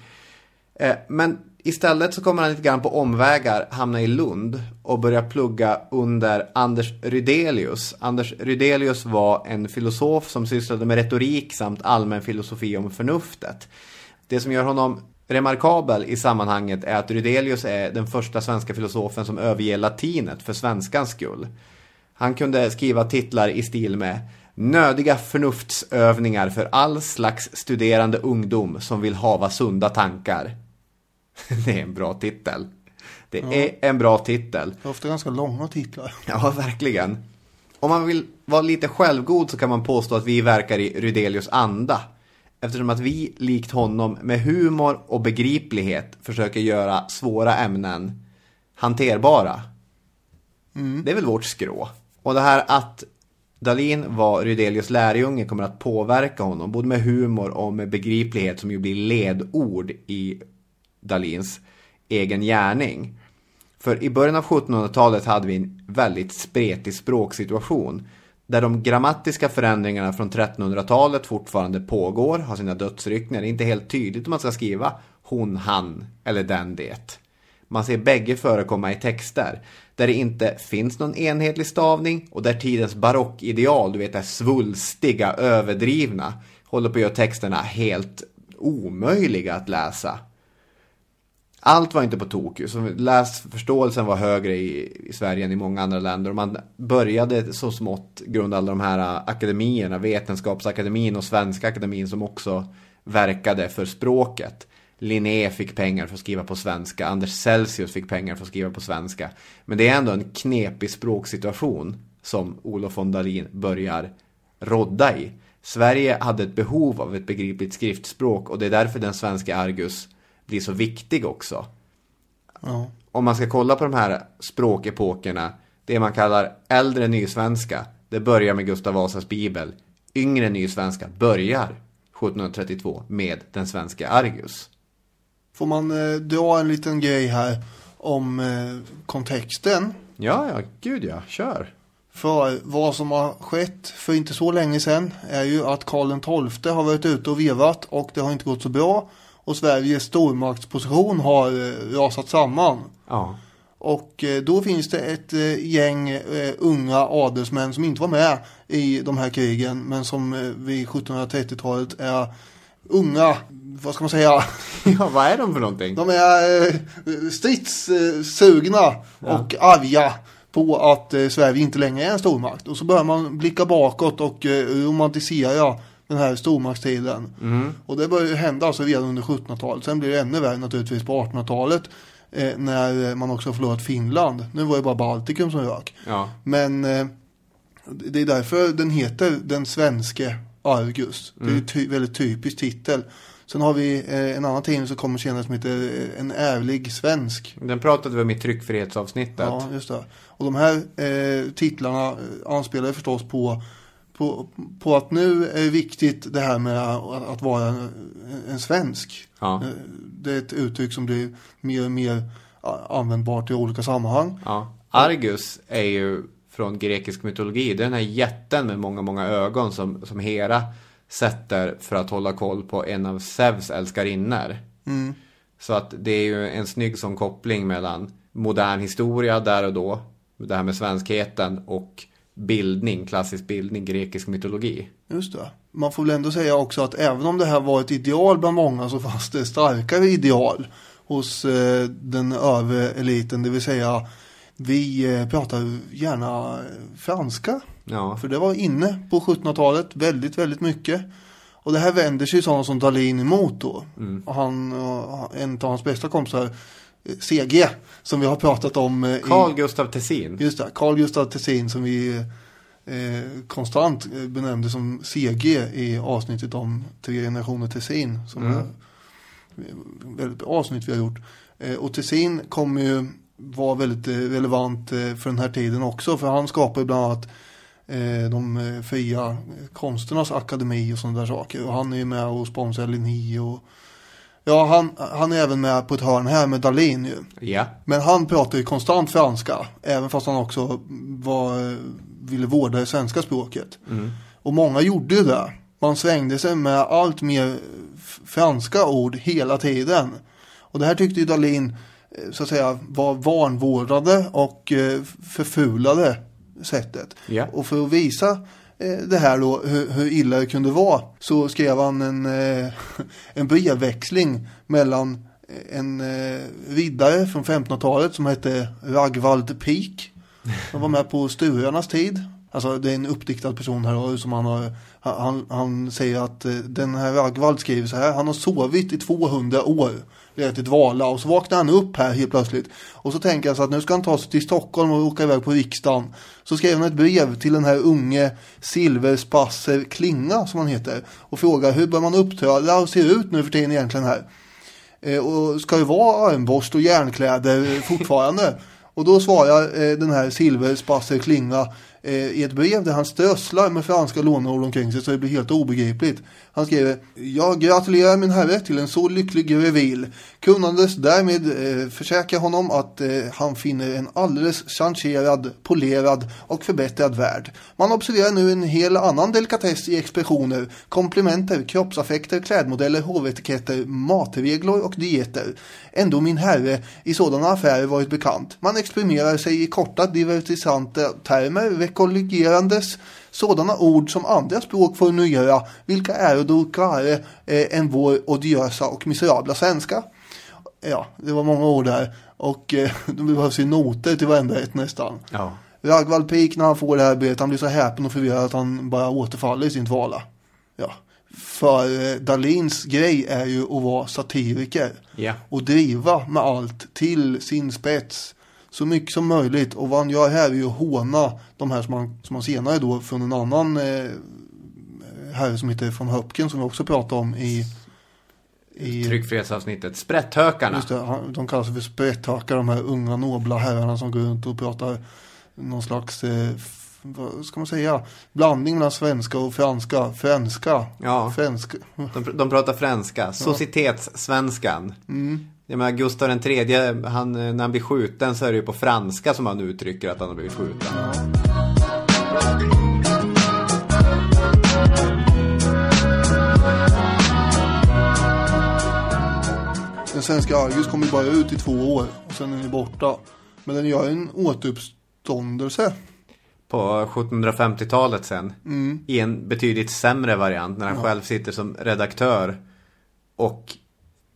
Eh, men istället så kommer han lite grann på omvägar hamna i Lund och börja plugga under Anders Rydelius. Anders Rydelius var en filosof som sysslade med retorik samt allmän filosofi om förnuftet. Det som gör honom remarkabel i sammanhanget är att Rydelius är den första svenska filosofen som överger latinet för svenskans skull. Han kunde skriva titlar i stil med Nödiga förnuftsövningar för all slags studerande ungdom som vill hava sunda tankar. Det är en bra titel. Det är en bra titel. Det är ofta ganska långa titlar. Ja, verkligen. Om man vill vara lite självgod så kan man påstå att vi verkar i Rydelius anda. Eftersom att vi, likt honom, med humor och begriplighet försöker göra svåra ämnen hanterbara. Det är väl vårt skrå. Och det här att Dalin var Rydelius lärjunge kommer att påverka honom, både med humor och med begriplighet som ju blir ledord i Dalins egen gärning. För i början av 1700-talet hade vi en väldigt spretig språksituation. Där de grammatiska förändringarna från 1300-talet fortfarande pågår, har sina dödsryckningar. Det är inte helt tydligt om man ska skriva hon, han eller den, det. Man ser bägge förekomma i texter. Där det inte finns någon enhetlig stavning och där tidens barockideal, du vet det svulstiga, överdrivna, håller på att göra texterna helt omöjliga att läsa. Allt var inte på tok. Så läsförståelsen var högre i, i Sverige än i många andra länder. Och man började så smått grunda alla de här äh, akademierna, Vetenskapsakademin och Svenska akademin som också verkade för språket. Linné fick pengar för att skriva på svenska, Anders Celsius fick pengar för att skriva på svenska. Men det är ändå en knepig språksituation som Olof von Dalin börjar rodda i. Sverige hade ett behov av ett begripligt skriftspråk och det är därför den svenska Argus blir så viktig också. Om man ska kolla på de här språkepokerna, det man kallar äldre nysvenska, Det börjar med Gustav Vasas bibel. Yngre nysvenska börjar 1732 med den svenska Argus. Får man eh, dra en liten grej här om eh, kontexten. Ja, ja, gud ja, kör. För vad som har skett för inte så länge sedan är ju att Karl XII har varit ute och vevat och det har inte gått så bra. Och Sveriges stormaktsposition har eh, rasat samman. Ja. Och eh, då finns det ett eh, gäng eh, unga adelsmän som inte var med i de här krigen men som vid 1730-talet är unga, vad ska man säga? ja, vad är de för någonting? De är eh, stridssugna och arga på att eh, Sverige inte längre är en stormakt. Och så börjar man blicka bakåt och eh, romantisera den här stormaktstiden. Mm. Och det börjar ju hända alltså redan under 1700-talet. Sen blir det ännu värre naturligtvis på 1800-talet. Eh, när man också förlorat Finland. Nu var det bara Baltikum som rök. Ja. Men eh, det är därför den heter Den svenske Argus. Det är Mm. ty väldigt typisk titel. Sen har vi eh, en annan tidning som kommer senare som heter eh, En ärlig svensk. Den pratade vi om i tryckfrihetsavsnittet. Ja, just det. Och de här eh, titlarna eh, anspelar förstås på, på, på att nu är det viktigt det här med att, att vara en, en svensk. Ja. Eh, Det är ett uttryck som blir mer och mer användbart i olika sammanhang. Ja. Argus är ju från grekisk mytologi. Det är den här jätten med många, många ögon som, som Hera sätter för att hålla koll på en av Zeus älskarinnor. Mm. Så att det är ju en snygg sån koppling mellan modern historia där och då, det här med svenskheten och bildning, klassisk bildning, grekisk mytologi. Just det. Man får väl ändå säga också att även om det här var ett ideal bland många så fanns det starkare ideal hos eh, den övre eliten. Det vill säga vi eh, pratar gärna franska. Ja. För det var inne på 1700-talet väldigt, väldigt mycket. Och det här vänder sig sådana som Dalin emot då. Mm. Och han, en av hans bästa kompisar, eh, CG, som vi har pratat om. eh, i- Carl Gustav Tessin. Just det, Carl Gustav Tessin som vi eh, konstant benämnde som CG i avsnittet om tre generationer Tessin. Som Mm. är väldigt bra avsnitt vi har gjort. Eh, och Tessin kommer ju vara väldigt eh, relevant eh, för den här tiden också. För han skapar ju bland annat eh, de fria konsternas akademi och sådana där saker. Och han är ju med och sponsrar Linné och Ja, han, han är även med på ett hörn här med Dalin ju. Ja. Men han pratar ju konstant franska, även fast han också var, ville vårda det svenska språket. Mm. Och många gjorde ju det. Man svängde sig med allt mer franska ord hela tiden. Och det här tyckte ju Dalin, så att säga, var vanvårdade och eh, förfulade sättet. Ja. Och för att visa eh, det här då, hur, hur illa det kunde vara, så skrev han en, eh, en brevväxling mellan en eh, riddare från 1500-talet som hette Ragvald Pik. Han var med på Sturarnas tid. Alltså det är en uppdiktad person här som han har, han, han säger att eh, den här Ragvald skriver så här, han har sovit i 200 år, legat i dvala och så vaknar han upp här helt plötsligt. Och så tänker han så att nu ska han ta sig till Stockholm och åka iväg på riksdagen. Så skrev han ett brev till den här unge Silverspasser Klinga som han heter och frågar hur bör man uppträda och se ut nu för tiden egentligen här. Eh, och ska det vara armborst och järnkläder fortfarande? och då svarar eh, den här Silverspasser Klinga eh, i ett brev där han strösslar med franska låneord omkring sig så det blir helt obegripligt. Han skriver Jag gratulerar min herre till en så lycklig reveal. Kunnandes därmed eh, försäkra honom att eh, han finner en alldeles chancherad, polerad och förbättrad värld. Man observerar nu en hel annan delikatess i expressioner, komplimenter, kroppsaffekter, klädmodeller, hovetiketter, matregler och dieter. Ändå min herre i sådana affärer varit bekant. Man exprimerar sig i korta divertisanta termer, rekollegerandes sådana ord som andra språk får numera, vilka är då klarare eh, än vår odiösa och miserabla svenska. Ja, det var många ord där. Och eh, det behövs ju noter till varenda ett nästan. Ja. Ragvald Pik när han får det här brevet, han blir så häpen och förvirrad att han bara återfaller i sin dvala. Ja. För eh, Dalins grej är ju att vara satiriker. Ja. Och driva med allt till sin spets. Så mycket som möjligt. Och vad han gör här är ju att håna de här som han, som han senare då från en annan eh, herre som heter von Höpken som vi också pratade om i i Tryckfrihetsavsnittet. Sprätthökarna. Just det, de kallas för sprätthakar, de här unga nobla herrarna som går runt och pratar någon slags eh, vad ska man säga, blandning mellan svenska och franska. Franska. Ja. Franska. De, de pratar franska. Societetssvenskan. Mm. Jag menar, Gustav den tredje, han, när han blir skjuten så är det ju på franska som han uttrycker att han har blivit skjuten. Den svenska Argus kommer ju bara ut i två år och sen är den borta. Men den gör en återuppståndelse. På 1750-talet sen. Mm. I en betydligt sämre variant när han själv sitter som redaktör. Och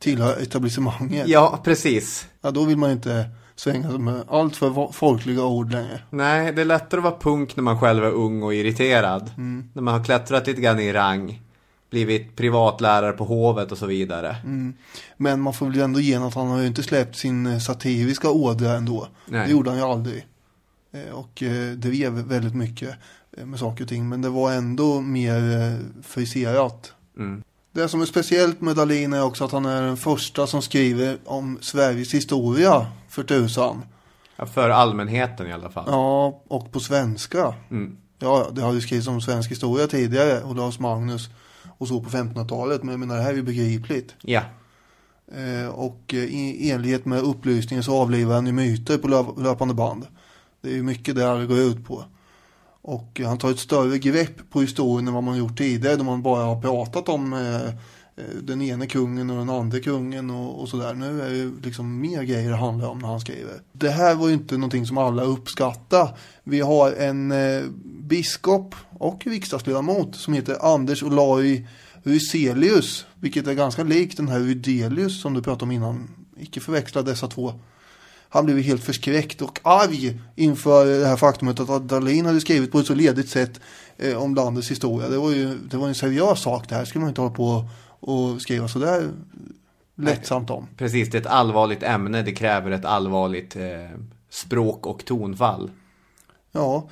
Tillhör etablissemanget. ja, precis. Ja, då vill man inte svänga med allt för folkliga ord längre. Nej, det är lättare att vara punk när man själv är ung och irriterad. Mm. När man har klättrat lite grann i rang. Blivit privatlärare på hovet och så vidare. Mm. Men man får väl ändå ge att han har ju inte släppt sin eh, satiriska ådra ändå. Nej. Det gjorde han ju aldrig. Eh, Och eh, det drev väldigt mycket med saker och ting. Men det var ändå mer friserat. Mm. Det som är speciellt med Dahlin är också att han är den första som skriver om Sveriges historia för tusan. Ja, för allmänheten i alla fall. Ja, och på svenska. Mm. Ja, det har ju skrivits om svensk historia tidigare. Olaus Magnus och så på 1500-talet. Men jag menar, det här är ju begripligt. Ja. Eh, och eh, i enlighet med upplysningen så avlivar han ju myter på löp löpande band. Det är ju mycket det här går ut på. Och han tar ett större grepp på historien än vad man gjort tidigare. Då man bara har pratat om eh, eh den ene kungen och den andra kungen och, och sådär. Nu är det liksom mer grejer det handlar om när han skriver. Det här var ju inte någonting som alla uppskattar. Vi har en eh, biskop och riksdagsledamot som heter Anders Olai Ryselius. Vilket är ganska likt den här Rydelius som du pratade om innan. Icke förväxla dessa två. Han blev helt förskräckt och arg inför det här faktumet att Dahlin hade skrivit på ett så ledigt sätt eh, om landets historia. Det var ju det var en seriös sak det här. skulle man inte hålla på och skriva sådär lättsamt om. Precis, det är ett allvarligt ämne. Det kräver ett allvarligt eh, språk och tonfall. Ja,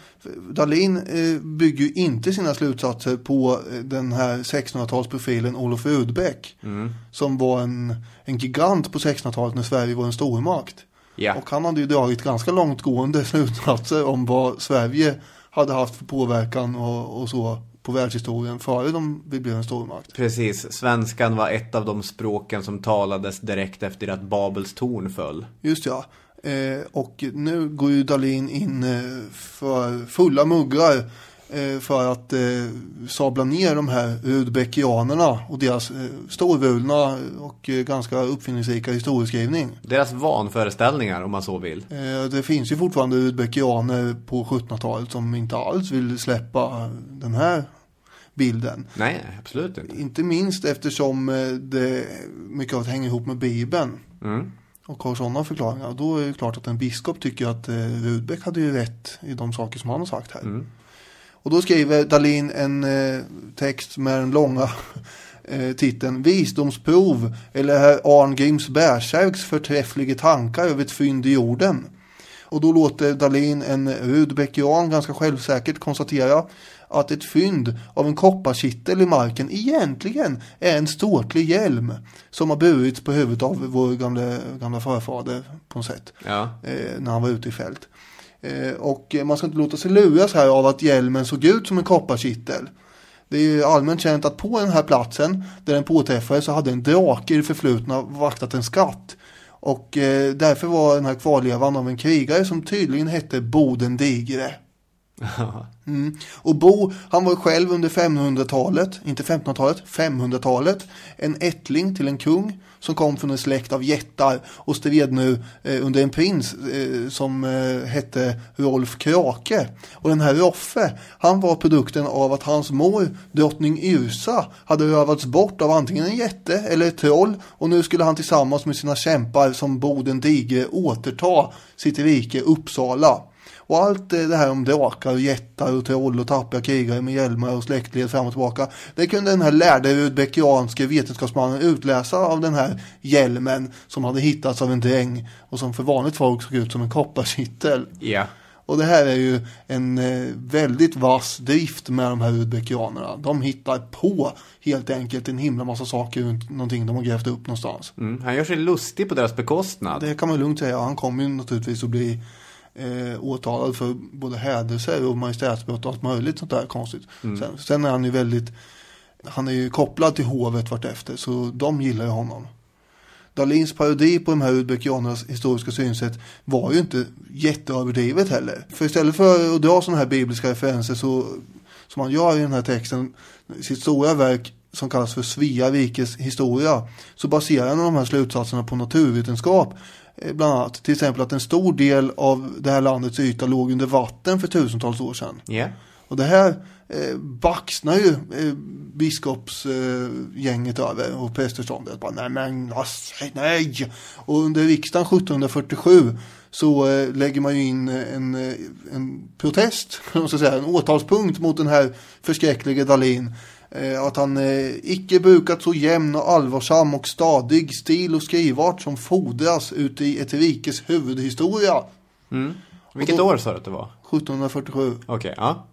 Dahlin eh, bygger ju inte sina slutsatser på eh, den här 1600-talsprofilen Olof Rudbeck. Mm. Som var en, en gigant på 1600-talet när Sverige var en stormakt. Ja. Och han hade ju dragit ganska långtgående slutsatser om vad Sverige hade haft för påverkan och, och så på världshistorien före de, vi blev en stormakt. Precis, svenskan var ett av de språken som talades direkt efter att Babels torn föll. Just ja. Eh, och nu går ju Dahlin in eh, för fulla muggar för att eh, sabla ner de här rudbeckianerna och deras eh, storvulna och eh, ganska uppfinningsrika historieskrivning. Deras vanföreställningar om man så vill. Eh, det finns ju fortfarande rudbeckianer på 1700-talet som inte alls vill släppa den här bilden. Nej, absolut inte. Inte minst eftersom eh, det mycket av det hänger ihop med Bibeln. Mm. Och har sådana förklaringar. Då är det klart att en biskop tycker att eh, Rudbeck hade ju rätt i de saker som han har sagt här. Mm. Och då skriver Dalin en eh, text med den långa eh, titeln Visdomsprov eller herr Arngrims Bärsärks förträffliga tankar över ett fynd i jorden. Och då låter Dalin en Rudbeckian ganska självsäkert konstatera att ett fynd av en kopparkittel i marken egentligen är en ståtlig hjälm som har burits på huvudet av vår gamla, gamla förfader på något sätt Ja. eh, när han var ute i fält. Eh, och man ska inte låta sig luras här av att hjälmen såg ut som en kopparkittel. Det är ju allmänt känt att på den här platsen där den påträffades så hade en drake i det förflutna vaktat en skatt. Och eh, därför var den här kvarlevan av en krigare som tydligen hette Boden Digre. Mm. Och Bo, han var själv under 500-talet, inte 1500-talet, 500-talet, en ättling till en kung som kom från en släkt av jättar och stred nu eh, under en prins eh, som eh, hette Rolf Krake. Och den här Roffe, han var produkten av att hans mor, drottning Yrsa, hade rövats bort av antingen en jätte eller ett troll och nu skulle han tillsammans med sina kämpar som Boden Digre återta sitt rike Uppsala. Och allt det här om drakar och jättar och troll och tappiga krigare med hjälmar och släktled fram och tillbaka. Det kunde den här lärde rudbeckianske vetenskapsmannen utläsa av den här hjälmen som hade hittats av en dräng och som för vanligt folk såg ut som en kopparkittel. Ja. Och det här är ju en eh, väldigt vass drift med de här rudbeckianerna. De hittar på helt enkelt en himla massa saker runt någonting de har grävt upp någonstans. Mm. Han gör sig lustig på deras bekostnad. Det kan man lugnt säga. Han kommer ju naturligtvis att bli eh, åtalad för både hädelse och majestätsbrott och allt möjligt sånt där konstigt. Mm. Sen, sen är han ju väldigt, han är ju kopplad till hovet vartefter så de gillar ju honom. Dalins parodi på de här udbekianernas historiska synsätt var ju inte jätteöverdrivet heller. För istället för att dra sådana här bibliska referenser så, som han gör i den här texten, sitt stora verk som kallas för Svea rikes historia, så baserar han de här slutsatserna på naturvetenskap. Eh, Bland annat till exempel att en stor del av det här landets yta låg under vatten för tusentals år sedan. Ja. Och det här eh, baxnar ju eh, biskopsgänget eh, över och prästeståndet. Bara, nej men nej. Och under riksdagen 1747 så eh, lägger man ju in en, en protest, ska säga, en åtalspunkt mot den här förskräcklige Dalin. Eh, att han eh, icke brukat så jämn och allvarsam och stadig stil och skrivart som fordras ute i ett rikes huvudhistoria. Mm. Vilket då- år sa du att det var? 1747. Okej, ja.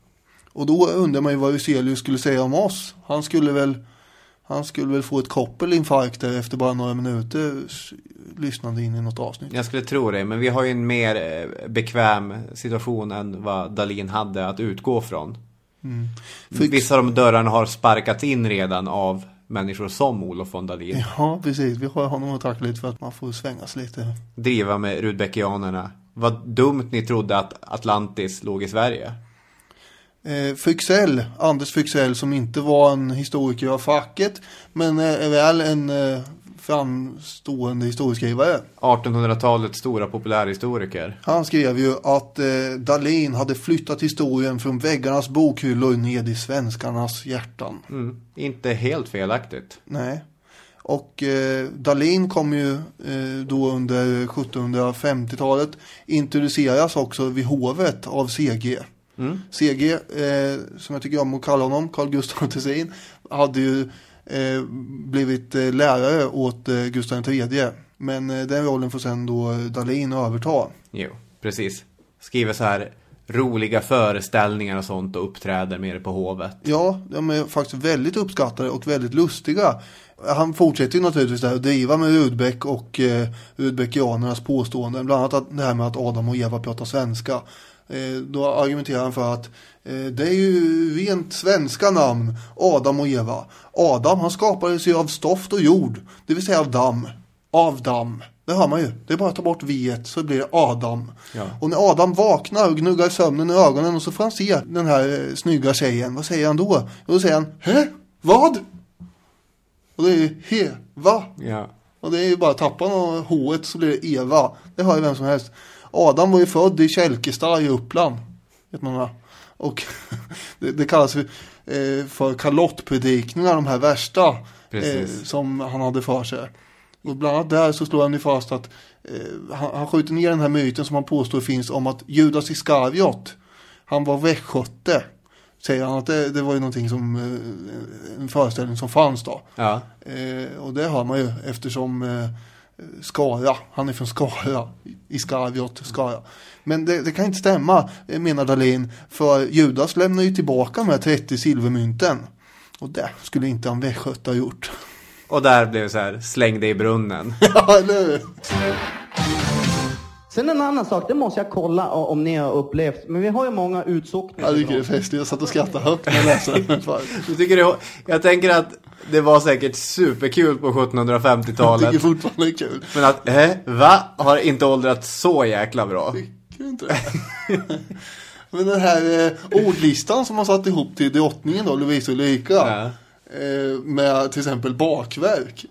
Och då undrar man ju vad Hyselius skulle säga om oss. Han skulle väl, han skulle väl få ett koppelinfarkt där efter bara några minuter lyssnande in i något avsnitt. Jag skulle tro det, men vi har ju en mer eh, bekväm situation än vad Dalin hade att utgå från. Mm. Vissa av de dörrarna har sparkats in redan av människor som Olof von Dalin. Ja, precis. Vi har honom att tacka lite för att man får svängas lite. Driva med Rudbeckianerna. Vad dumt ni trodde att Atlantis låg i Sverige. Eh, Fryxell, Anders Fryxell som inte var en historiker av facket men eh, är väl en eh, framstående historieskrivare. 1800-talets stora populärhistoriker. Han skrev ju att eh, Dalin hade flyttat historien från väggarnas bokhyllor ned i svenskarnas hjärtan. Mm. Inte helt felaktigt. Nej. Och eh, Dalin kom ju eh, då under 1750-talet introduceras också vid hovet av CG. Mm. CG, eh, som jag tycker om att kalla honom, Carl Gustaf Tessin, hade ju eh, blivit eh, lärare åt eh, Gustav III. Men den rollen får sen då Dalin överta. Jo, precis. Skriver så här roliga föreställningar och sånt och uppträder med det på hovet. Ja, de är faktiskt väldigt uppskattade och väldigt lustiga. Han fortsätter ju naturligtvis där att driva med Rudbeck och eh, Rudbeckianernas påståenden. Bland annat att, det här med att Adam och Eva pratar svenska. Eh, då argumenterar han för att det är ju rent svenska namn, Adam och Eva. Adam han skapades ju av stoft och jord, det vill säga av damm. Av damm. Det har man ju. Det är bara att ta bort viet så blir det Adam. Ja. Och när Adam vaknar och gnuggar sömnen i ögonen och så får han se den här eh, snygga tjejen. Vad säger han då? Och då säger han, Hä? Vad? Och det är ju he, va? Ja. Och det är ju bara att tappa något h så blir det Eva. Det har ju vem som helst. Adam var ju född i Kälkestad i Uppland. Vet man va? Och det, det kallas ju eh, för kalottpredikningar, de här värsta. Eh, som han hade för sig. Och bland annat där så slår han ju fast att eh, han, han skjuter ner den här myten som han påstår finns om att Judas Iskariot, han var västgöte. Säger han att det, det var ju någonting som, eh, en föreställning som fanns då. Ja. Eh, och det har man ju eftersom eh, Skara, han är från Skara, Iskariot, Skara. Men det, det kan inte stämma, menar Dalin, för Judas lämnar ju tillbaka de här 30 silvermynten. Och det skulle inte en västgöte ha gjort. Och där blev det så här, släng dig i brunnen. ja, eller hur? Sen en annan sak, det måste jag kolla om ni har upplevt. Men vi har ju många utsockningar. Jag tycker det är festligt, jag satt och skrattade högt när jag läste. Du tycker det, jag tänker att det var säkert superkul på Jag 1750-talet. tycker fortfarande det är kul. Men att, eh, va? Har inte åldrats så jäkla bra? Tycker du inte det? Men den här eh, ordlistan som man satt ihop till drottningen då, Lovisa Ulrika. Ja. Eh, med till exempel bakverk.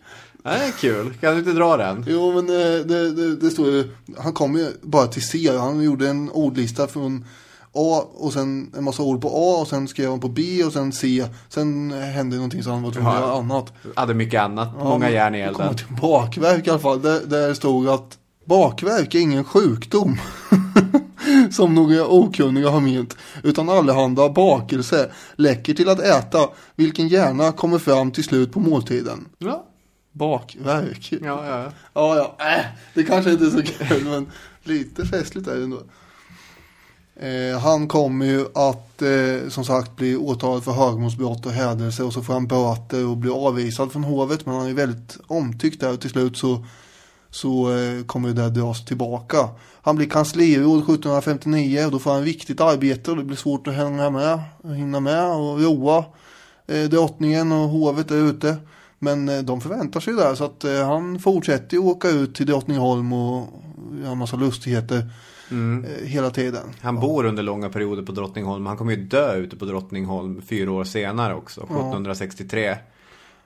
Det är kul. Kan du inte dra den? Jo men eh, det, det, det står ju, han kom ju bara till C, han gjorde en ordlista från A och sen en massa ord på A och sen skrev han på B och sen C. Sen hände någonting så han var tvungen att göra annat. Hade mycket annat. Ja, Många järn i det kommer elden. till bakverk i alla fall. Där, där stod att bakverk är ingen sjukdom. som några okunniga har ment. Utan allehanda bakelse läcker till att äta. Vilken gärna kommer fram till slut på måltiden. Ja. Bakverk. Ja, ja. Ja, ja. Äh, det kanske inte är så kul men lite festligt är det ändå. Eh, han kommer ju att eh, som sagt bli åtalad för högmålsbrott och hädelse och så får han böter och blir avvisad från hovet men han är väldigt omtyckt där och till slut så, så eh, kommer det dras tillbaka. Han blir kansliråd 1759 och då får han viktigt arbete och det blir svårt att hänga med, hinna med och roa eh, drottningen och hovet där ute. Men eh, de förväntar sig där så att eh, han fortsätter ju åka ut till Drottningholm och göra en massa lustigheter Mm. eh, hela tiden. Han bor under långa perioder på Drottningholm. Han kommer ju dö ute på Drottningholm fyra år senare också, 1763.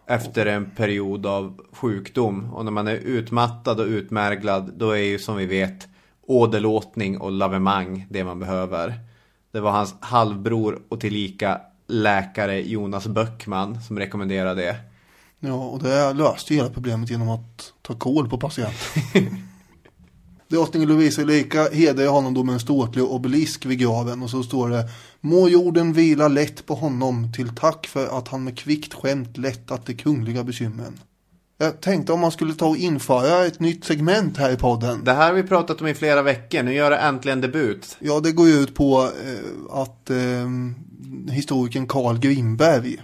Efter en period av sjukdom. Och när man är utmattad och utmärglad, då är ju som vi vet åderlåtning och lavemang det man behöver. Det var hans halvbror och tillika läkare Jonas Böckman som rekommenderade det. Ja, och det löste ju hela problemet genom att ta koll på patienten. Drottning Lovisa Ulrika hedrar honom då med en ståtlig obelisk vid graven och så står det Må jorden vila lätt på honom till tack för att han med kvickt skämt lättat de kungliga bekymren. Jag tänkte om man skulle ta och införa ett nytt segment här i podden. Det här har vi pratat om i flera veckor. Nu gör det äntligen debut. Ja, det går ju ut på eh, att eh, historikern Carl Grimberg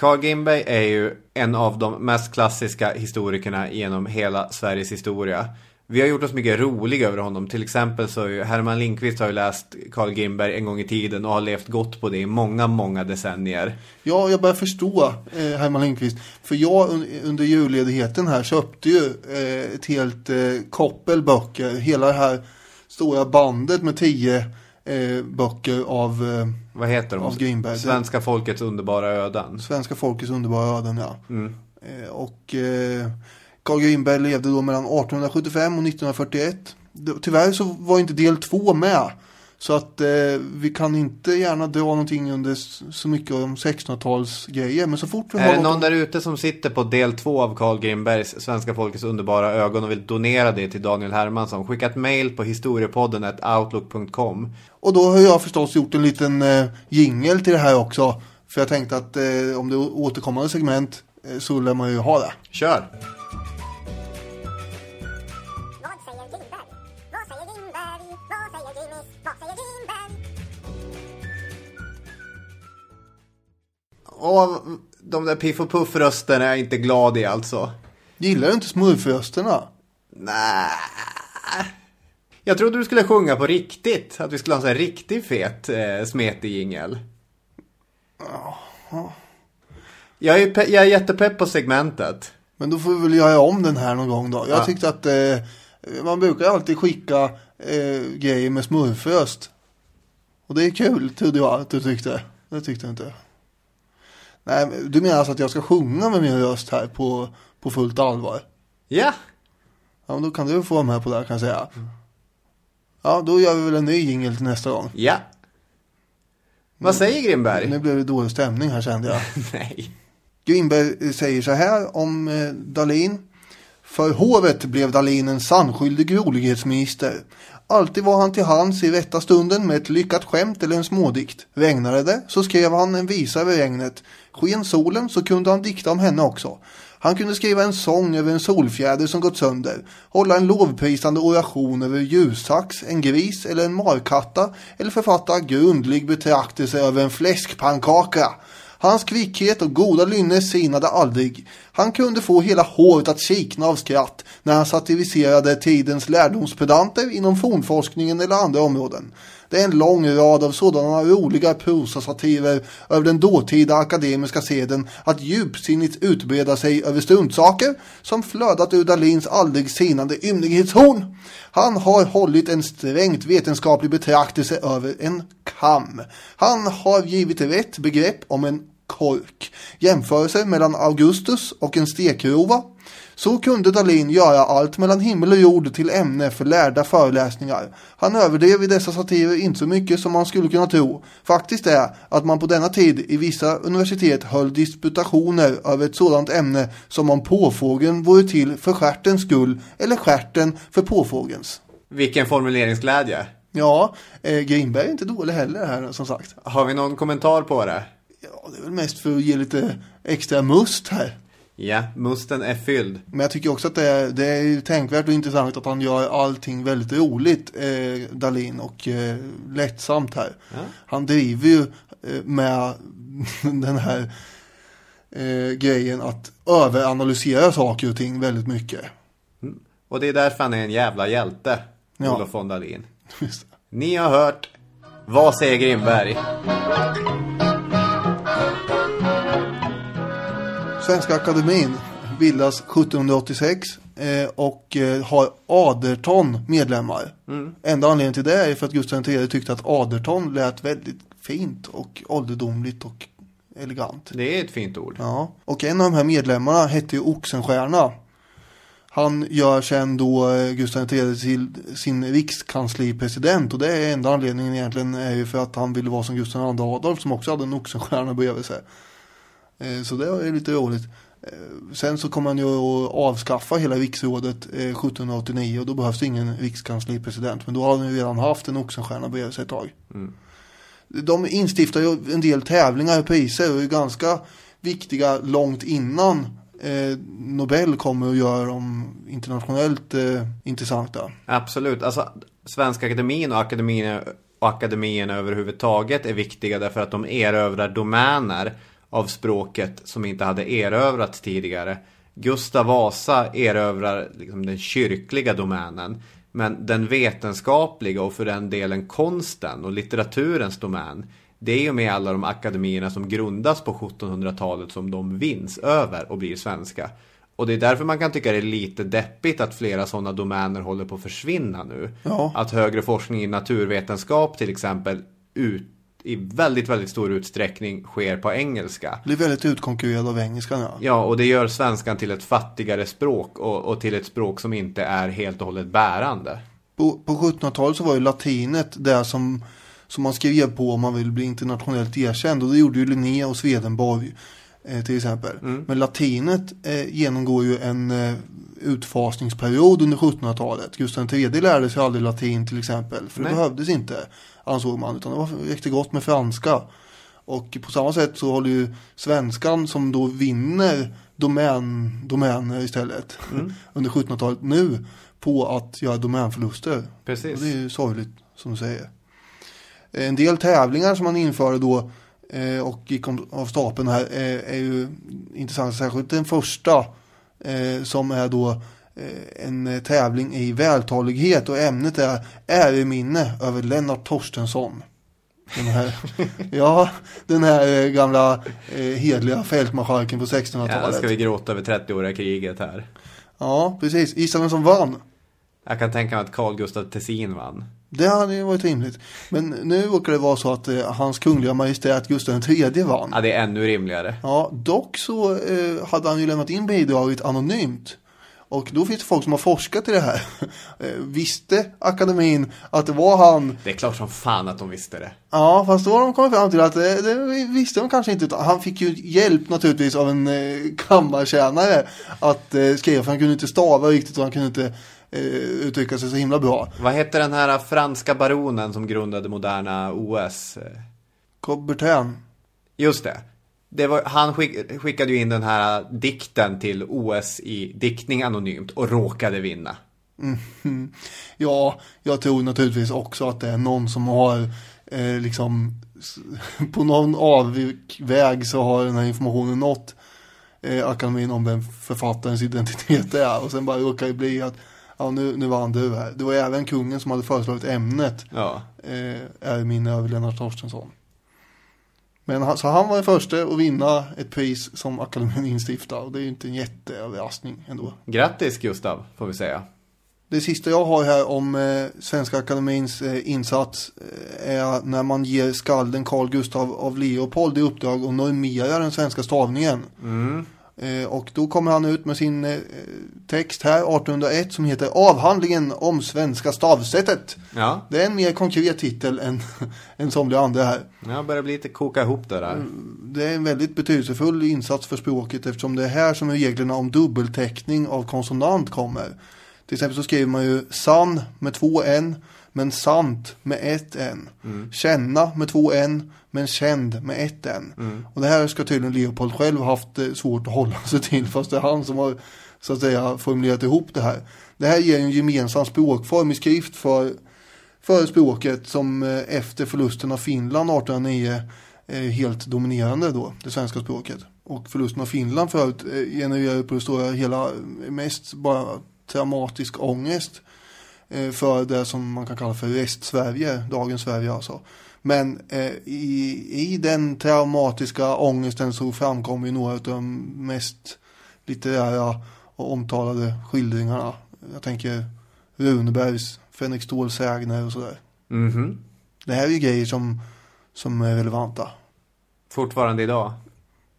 Carl Grimberg är ju en av de mest klassiska historikerna genom hela Sveriges historia. Vi har gjort oss mycket roliga över honom. Till exempel så har ju Herman Lindqvist har ju läst Carl Grimberg en gång i tiden och har levt gott på det i många, många decennier. Ja, jag börjar förstå eh, Herman Lindqvist. För jag un under julledigheten här köpte ju eh, ett helt eh, koppel böcker. Hela det här stora bandet med tio eh, böcker av, eh, Vad heter de? av Grimberg. Svenska folkets underbara öden. Svenska folkets underbara öden, ja. Mm. Eh, och eh, Carl Grimberg levde då mellan 1875 och 1941. Det- Tyvärr så var inte del två med. Så att eh, vi kan inte gärna dra någonting under så mycket om 1600-tals grejer. Men så fort vi Är har det något- någon där ute som sitter på del två av Carl Grimbergs Svenska folkets underbara ögon och vill donera det till Daniel Hermansson? Skicka ett mail på historiepodden outlook.com. Och då har jag förstås gjort en liten eh, jingel till det här också. För jag tänkte att eh, om det är återkommande segment eh, så lär man ju ha det. Kör! Och de där Piff och Puff-rösterna är jag inte glad i alltså. Gillar du inte smurfrösterna? Nej. Jag trodde du skulle sjunga på riktigt. Att vi skulle ha en sån här riktigt fet eh, smetig jingel. Jag är, jag är jättepepp på segmentet. Men då får vi väl göra om den här någon gång då. Jag Ja. tyckte att eh, man brukar alltid skicka eh, grejer med smurfröst. Och det är kul, trodde jag att du tyckte. Det tyckte jag inte. Nej, du menar alltså att jag ska sjunga med min röst här på, på fullt allvar? Ja. Ja, men då kan du få vara med på det här kan jag säga. Ja, då gör vi väl en ny jingel till nästa gång. Ja. Vad säger Grimberg? Nu blev det dålig stämning här kände jag. Nej. Grimberg säger så här om eh, Dalin. För hovet blev Dalin en sannskyldig rolighetsminister. Alltid var han till hands i rätta stunden med ett lyckat skämt eller en smådikt. Regnade det så skrev han en visa över regnet. Sken solen så kunde han dikta om henne också. Han kunde skriva en sång över en solfjäder som gått sönder, hålla en lovprisande oration över ljussax, en gris eller en markatta eller författa grundlig betraktelse över en fläskpannkaka. Hans kvickhet och goda lynne sinade aldrig. Han kunde få hela håret att kikna av skratt när han satiriserade tidens lärdomspedanter inom fornforskningen eller andra områden. Det är en lång rad av sådana roliga prosasatirer över den dåtida akademiska seden att djupsinnigt utbreda sig över struntsaker som flödat ur Dalins aldrig sinande ymnighetshorn. Han har hållit en strängt vetenskaplig betraktelse över en kam. Han har givit rätt begrepp om en kork. Jämförelser mellan Augustus och en stekrova. Så kunde Dalin göra allt mellan himmel och jord till ämne för lärda föreläsningar. Han överdrev i dessa satirer inte så mycket som man skulle kunna tro. Faktiskt är att man på denna tid i vissa universitet höll disputationer över ett sådant ämne som om påfågeln vore till för stjärtens skull eller stjärten för påfågelns. Vilken formuleringsglädje. Ja, eh, Grimberg är inte dålig heller här som sagt. Har vi någon kommentar på det? Ja, det är väl mest för att ge lite extra must här. Ja, musten är fylld. Men jag tycker också att det är, det är tänkvärt och intressant att han gör allting väldigt roligt, eh, Dalin, och eh, lättsamt här. Ja. Han driver ju eh, med den här eh, grejen att överanalysera saker och ting väldigt mycket. Och det är därför han är en jävla hjälte, Ja. Olof von Dalin. Ni har hört Vad säger Grimberg? Svenska Akademin bildas 1786 eh, och eh, har aderton medlemmar. Mm. Enda anledningen till det är för att Gustav III tyckte att aderton lät väldigt fint och ålderdomligt och elegant. Det är ett fint ord. Ja, och en av de här medlemmarna hette ju Oxenstierna. Han gör sen då eh, Gustav III till sin rikskanslipresident och det är enda anledningen egentligen är ju för att han ville vara som Gustav II Adolf som också hade en Oxenstierna bredvid sig. Eh, Så det är lite roligt. Eh, Sen så kommer han ju att avskaffa hela riksrådet eh, 1789 och då behövs ingen rikskanslipresident. Men då har han ju redan haft en Oxenstierna bredvid sig ett tag. Mm. De instiftar ju en del tävlingar och priser och är ganska viktiga långt innan eh, Nobel kommer och gör dem internationellt eh, intressanta. Absolut. Alltså, Svenska Akademin och akademierna, och akademierna överhuvudtaget är viktiga därför att de erövrar domäner av språket som inte hade erövrats tidigare. Gustav Vasa erövrar liksom den kyrkliga domänen. Men den vetenskapliga och för den delen konsten och litteraturens domän. Det är ju med alla de akademierna som grundas på 1700-talet som de vinns över och blir svenska. Och det är därför man kan tycka det är lite deppigt att flera sådana domäner håller på att försvinna nu. Ja. Att högre forskning i naturvetenskap till exempel ut, i väldigt, väldigt stor utsträckning sker på engelska. Blir väldigt utkonkurrerad av engelskan ja. Ja, och det gör svenskan till ett fattigare språk och, och till ett språk som inte är helt och hållet bärande. På, på 1700-talet så var ju latinet det som, som man skrev på om man vill bli internationellt erkänd. Och det gjorde ju Linné och Swedenborg eh, till exempel. Men latinet eh, genomgår ju en eh, utfasningsperiod under 1700-talet. Gustav III lärde sig aldrig latin till exempel. För Nej. det behövdes inte, ansåg man. Utan det var, räckte gott med franska. Och på samma sätt så håller ju svenskan som då vinner domän, domäner istället Mm. under 1700-talet nu på att göra domänförluster. Precis. Och det är ju sorgligt som du säger. En del tävlingar som man införde då eh, och gick om, av stapeln här eh, är ju intressant. Särskilt den första eh, som är då en eh, tävling i vältalighet och ämnet är äreminne över Lennart Torstensson. Den här, ja, den här eh, gamla eh, hedliga fältmarskalken på 1600-talet. Ja, ska vi gråta över 30-åriga kriget här. Ja, precis. Gissa vem som vann? Jag kan tänka mig att Carl Gustaf Tessin vann. Det hade ju varit rimligt. Men nu råkar det vara så att eh, hans kungliga majestät Gustav III vann. Ja, det är ännu rimligare. Ja, dock så eh, hade han ju lämnat in bidraget anonymt. Och då finns det folk som har forskat i det här. Eh, visste akademin att det var han? Det är klart som fan att de visste det. Ja, fast då har de kommit fram till att det, det visste de kanske inte. Han fick ju hjälp naturligtvis av en eh, kammartjänare att eh, skriva. För han kunde inte stava riktigt och han kunde inte eh, uttrycka sig så himla bra. Vad hette den här franska baronen som grundade moderna OS? Coubertin. Just det. Var, han skick, skickade ju in den här dikten till OS i diktning anonymt och råkade vinna. Mm. Ja, jag tror naturligtvis också att det är någon som har eh, liksom på någon avväg så har den här informationen nått eh, akademin om den författarens identitet är och sen bara råkar det bli att ja nu, nu vann du här. Det var även kungen som hade föreslagit ämnet Ja. eh, är min över Lennart Torstensson. Men han, så han var den första att vinna ett pris som akademin instiftar och det är ju inte en jätteöverraskning ändå. Grattis Gustav, får vi säga. Det sista jag har här om eh, Svenska Akademins eh, insats eh, är när man ger skalden Carl Gustav av Leopold i uppdrag att normera den svenska stavningen. Mm. Eh, och då kommer han ut med sin eh, text här 1801 som heter Avhandlingen om svenska stavsättet. Ja. Det är en mer konkret titel än, än somliga andra här. Jag börjar bli lite koka ihop det där. Det är en väldigt betydelsefull insats för språket eftersom det är här som reglerna om dubbelteckning av konsonant kommer. Till exempel så skriver man ju sann med två n men sant med ett n. Mm. Känna med två n men känd med ett n. Mm. Och det här ska tydligen Leopold själv haft eh, svårt att hålla sig till fast det är han som har så att säga formulerat ihop det här. Det här ger en gemensam språkform i skrift för, för språket som eh, efter förlusten av Finland 1809 är helt dominerande då, det svenska språket. Och förlusten av Finland förut eh, genererar på det stora hela eh, mest bara traumatisk ångest eh, för det som man kan kalla för rest-Sverige, dagens Sverige alltså. Men eh, i, i den traumatiska ångesten så framkommer ju några av de mest litterära och omtalade skildringarna. Jag tänker Runebergs, Fänrik Ståls sägner och sådär. Mhm. Det här är ju grejer som, som är relevanta. Fortfarande idag.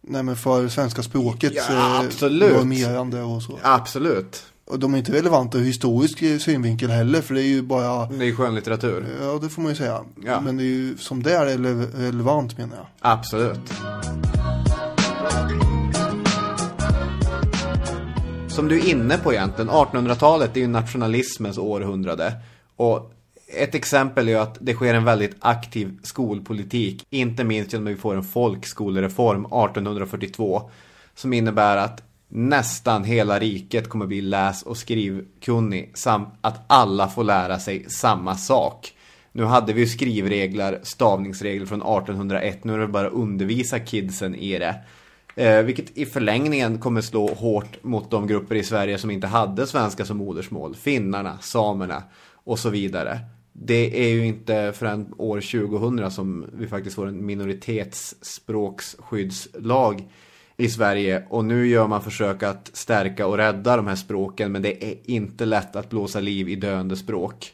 Nej men för svenska språkets Ja, eh, absolut. normerande och så. Absolut. Och de är inte relevanta ur historisk synvinkel heller för det är ju bara Det är ju skönlitteratur. Ja det får man ju säga. Ja. Men det är ju som det är rele- relevant menar jag. Absolut. Som du är inne på egentligen, 1800-talet är ju nationalismens århundrade. Och ett exempel är att det sker en väldigt aktiv skolpolitik. Inte minst genom att vi får en folkskolereform 1842. Som innebär att nästan hela riket kommer bli läs och skrivkunnig. Samt att alla får lära sig samma sak. Nu hade vi ju skrivregler, stavningsregler från 1801. Nu är det bara att undervisa kidsen i det. Eh, vilket i förlängningen kommer slå hårt mot de grupper i Sverige som inte hade svenska som modersmål. Finnarna, samerna och så vidare. Det är ju inte förrän år 2000 som vi faktiskt får en minoritetsspråksskyddslag i Sverige. Och nu gör man försök att stärka och rädda de här språken. Men det är inte lätt att blåsa liv i döende språk.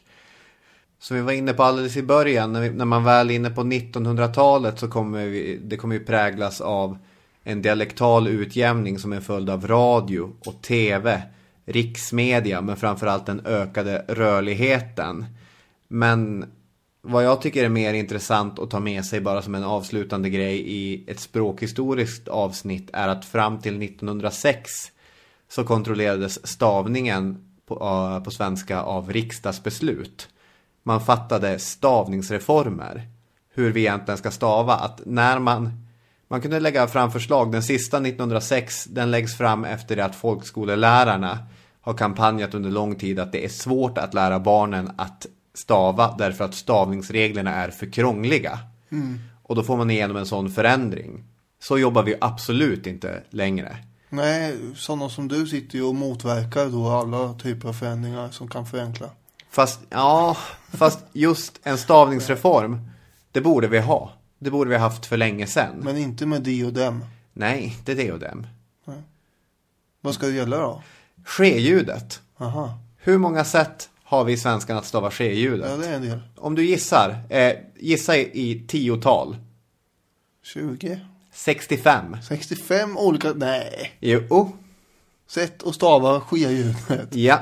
Som vi var inne på alldeles i början, när, vi, när man väl är inne på 1900-talet så kommer vi, det kommer ju präglas av en dialektal utjämning som är en följd av radio och tv, riksmedia, men framförallt den ökade rörligheten. Men vad jag tycker är mer intressant att ta med sig bara som en avslutande grej i ett språkhistoriskt avsnitt är att fram till 1906 så kontrollerades stavningen på, eh, på svenska av riksdagsbeslut. Man fattade stavningsreformer. Hur vi egentligen ska stava. Att när man man kunde lägga fram förslag. Den sista 1906 den läggs fram efter det att folkskolelärarna har kampanjat under lång tid att det är svårt att lära barnen att stava därför att stavningsreglerna är för krångliga. Mm. Och då får man igenom en sån förändring. Så jobbar vi absolut inte längre. Nej, sådana som du sitter ju och motverkar då alla typer av förändringar som kan förenkla. Fast, ja, fast just en stavningsreform, det borde vi ha. Det borde vi ha haft för länge sedan. Men inte med de och dem. Nej, inte det och dem. Vad ska det gälla då? Ske-ljudet. Aha. Hur många sätt har vi svenskan att stava ske-ljudet? Ja, det är en del. Om du gissar, eh, gissa i, i tiotal. 20. 65. 65 olika, nej. Jo. Sätt att stava ske-ljudet. Ja.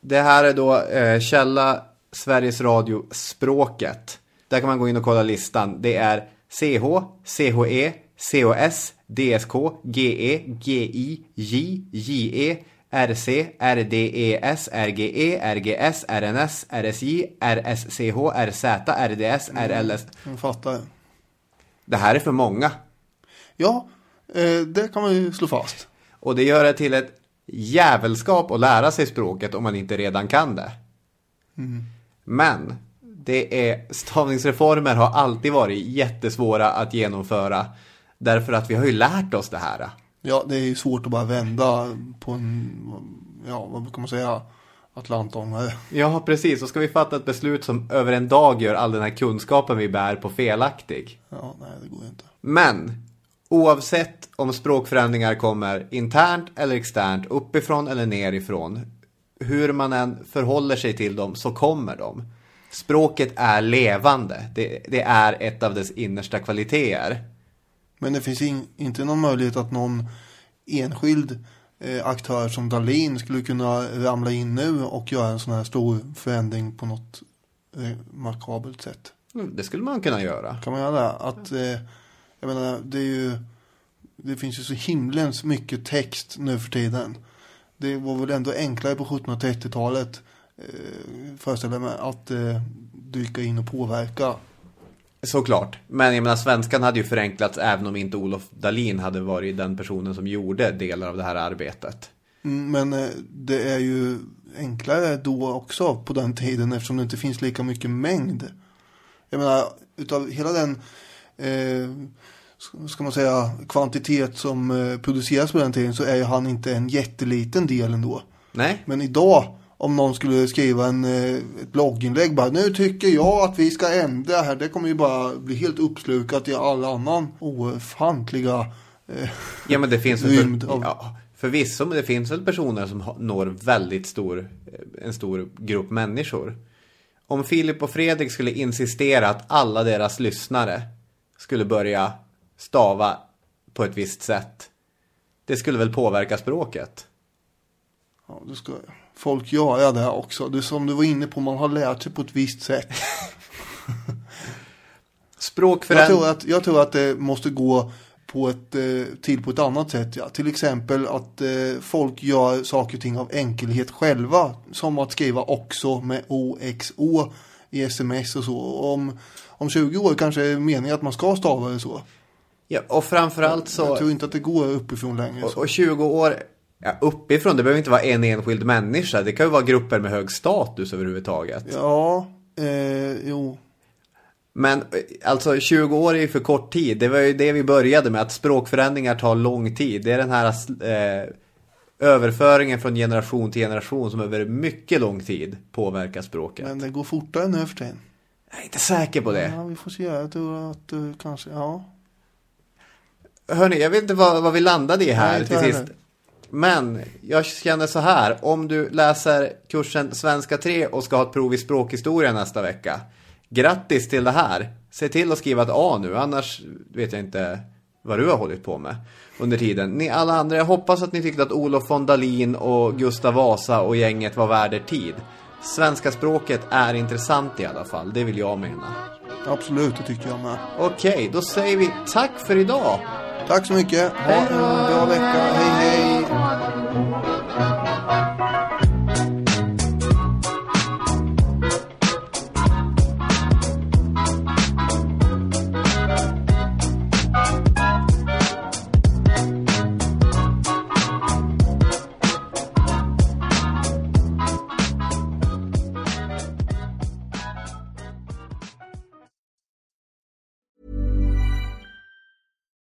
Det här är då eh, källa Sveriges Radio Språket. Där kan man gå in och kolla listan. Det är CH, CHE, COS, DSK, GE, GI, J, JE, RC, RDES, RGE, RGS, RNS, RSJ, RSCH, RZ, RDS, RLS. Jag fattar. Det här är för många. Ja, eh, det kan man ju slå fast. Och det gör det till ett jävelskap att lära sig språket om man inte redan kan det. Mm. Men det är, stavningsreformer har alltid varit jättesvåra att genomföra. Därför att vi har ju lärt oss det här. Ja, det är ju svårt att bara vända på en, ja, vad brukar man säga, atlantångare. Ja, precis. Och ska vi fatta ett beslut som över en dag gör all den här kunskapen vi bär på felaktig. Ja, nej, det går inte. Men oavsett om språkförändringar kommer internt eller externt, uppifrån eller nerifrån, hur man än förhåller sig till dem så kommer de. Språket är levande. Det, det är ett av dess innersta kvaliteter. Men det finns in, inte någon möjlighet att någon enskild eh, aktör som Dalin skulle kunna ramla in nu och göra en sån här stor förändring på något eh, makabelt sätt. Mm, Det skulle man kunna göra. Kan man göra det? Att, eh, jag menar, det är ju, det finns ju så himlens mycket text nu för tiden. Det var väl ändå enklare på 1730-talet, eh, föreställer jag mig, att eh, dyka in och påverka. Såklart. Men jag menar, svenskan hade ju förenklats även om inte Olof Dalin hade varit den personen som gjorde delar av det här arbetet. Mm, Men eh, det är ju enklare då också på den tiden eftersom det inte finns lika mycket mängd. Jag menar, utav hela den, eh, ska man säga, kvantitet som eh, produceras på den tiden så är ju han inte en jätteliten del ändå. Nej. Men idag, om någon skulle skriva en, eh, ett blogginlägg bara, nu tycker jag att vi ska ändra här. Det kommer ju bara bli helt uppslukat i all annan ofantliga eh, Ja men det finns rymd för, av... ja, förvisso, men det finns väl personer som når väldigt stor, eh, en stor grupp människor. Om Filip och Fredrik skulle insistera att alla deras lyssnare skulle börja stava på ett visst sätt. Det skulle väl påverka språket? Ja, då ska folk göra det också. Det är som du var inne på, man har lärt sig på ett visst sätt. Jag tror, att, jag tror att det måste gå på ett, eh, till på ett annat sätt. Ja. Till exempel att eh, folk gör saker och ting av enkelhet själva. Som att skriva också med OXO i sms och så. Om, om 20 år kanske är meningen att man ska stava det så. Ja, och framförallt så... Jag tror inte att det går uppifrån längre. Och, och 20 år ja, uppifrån, det behöver inte vara en enskild människa. Det kan ju vara grupper med hög status överhuvudtaget. Ja, eh, jo. Men eh, alltså 20 år är ju för kort tid. Det var ju det vi började med, att språkförändringar tar lång tid. Det är den här eh, överföringen från generation till generation som över mycket lång tid påverkar språket. Men det går fortare nu för tiden. Jag är inte säker på det. Ja, vi får se. Jag tror att du kanske, ja. Hörni, jag vet inte vad, vad vi landade i här Nej, till sist. Men jag känner så här, om du läser kursen Svenska 3 och ska ha ett prov i språkhistoria nästa vecka. Grattis till det här. Se till att skriva ett A nu, annars vet jag inte vad du har hållit på med under tiden. Ni alla andra, jag hoppas att ni tyckte att Olof von Dalin och Gustav Vasa och gänget var värd er tid. Svenska språket är intressant i alla fall, det vill jag mena. Absolut, det tycker jag med. Okej, då säger vi tack för idag. Tack så mycket. Ha en bra vecka. Hej, hej.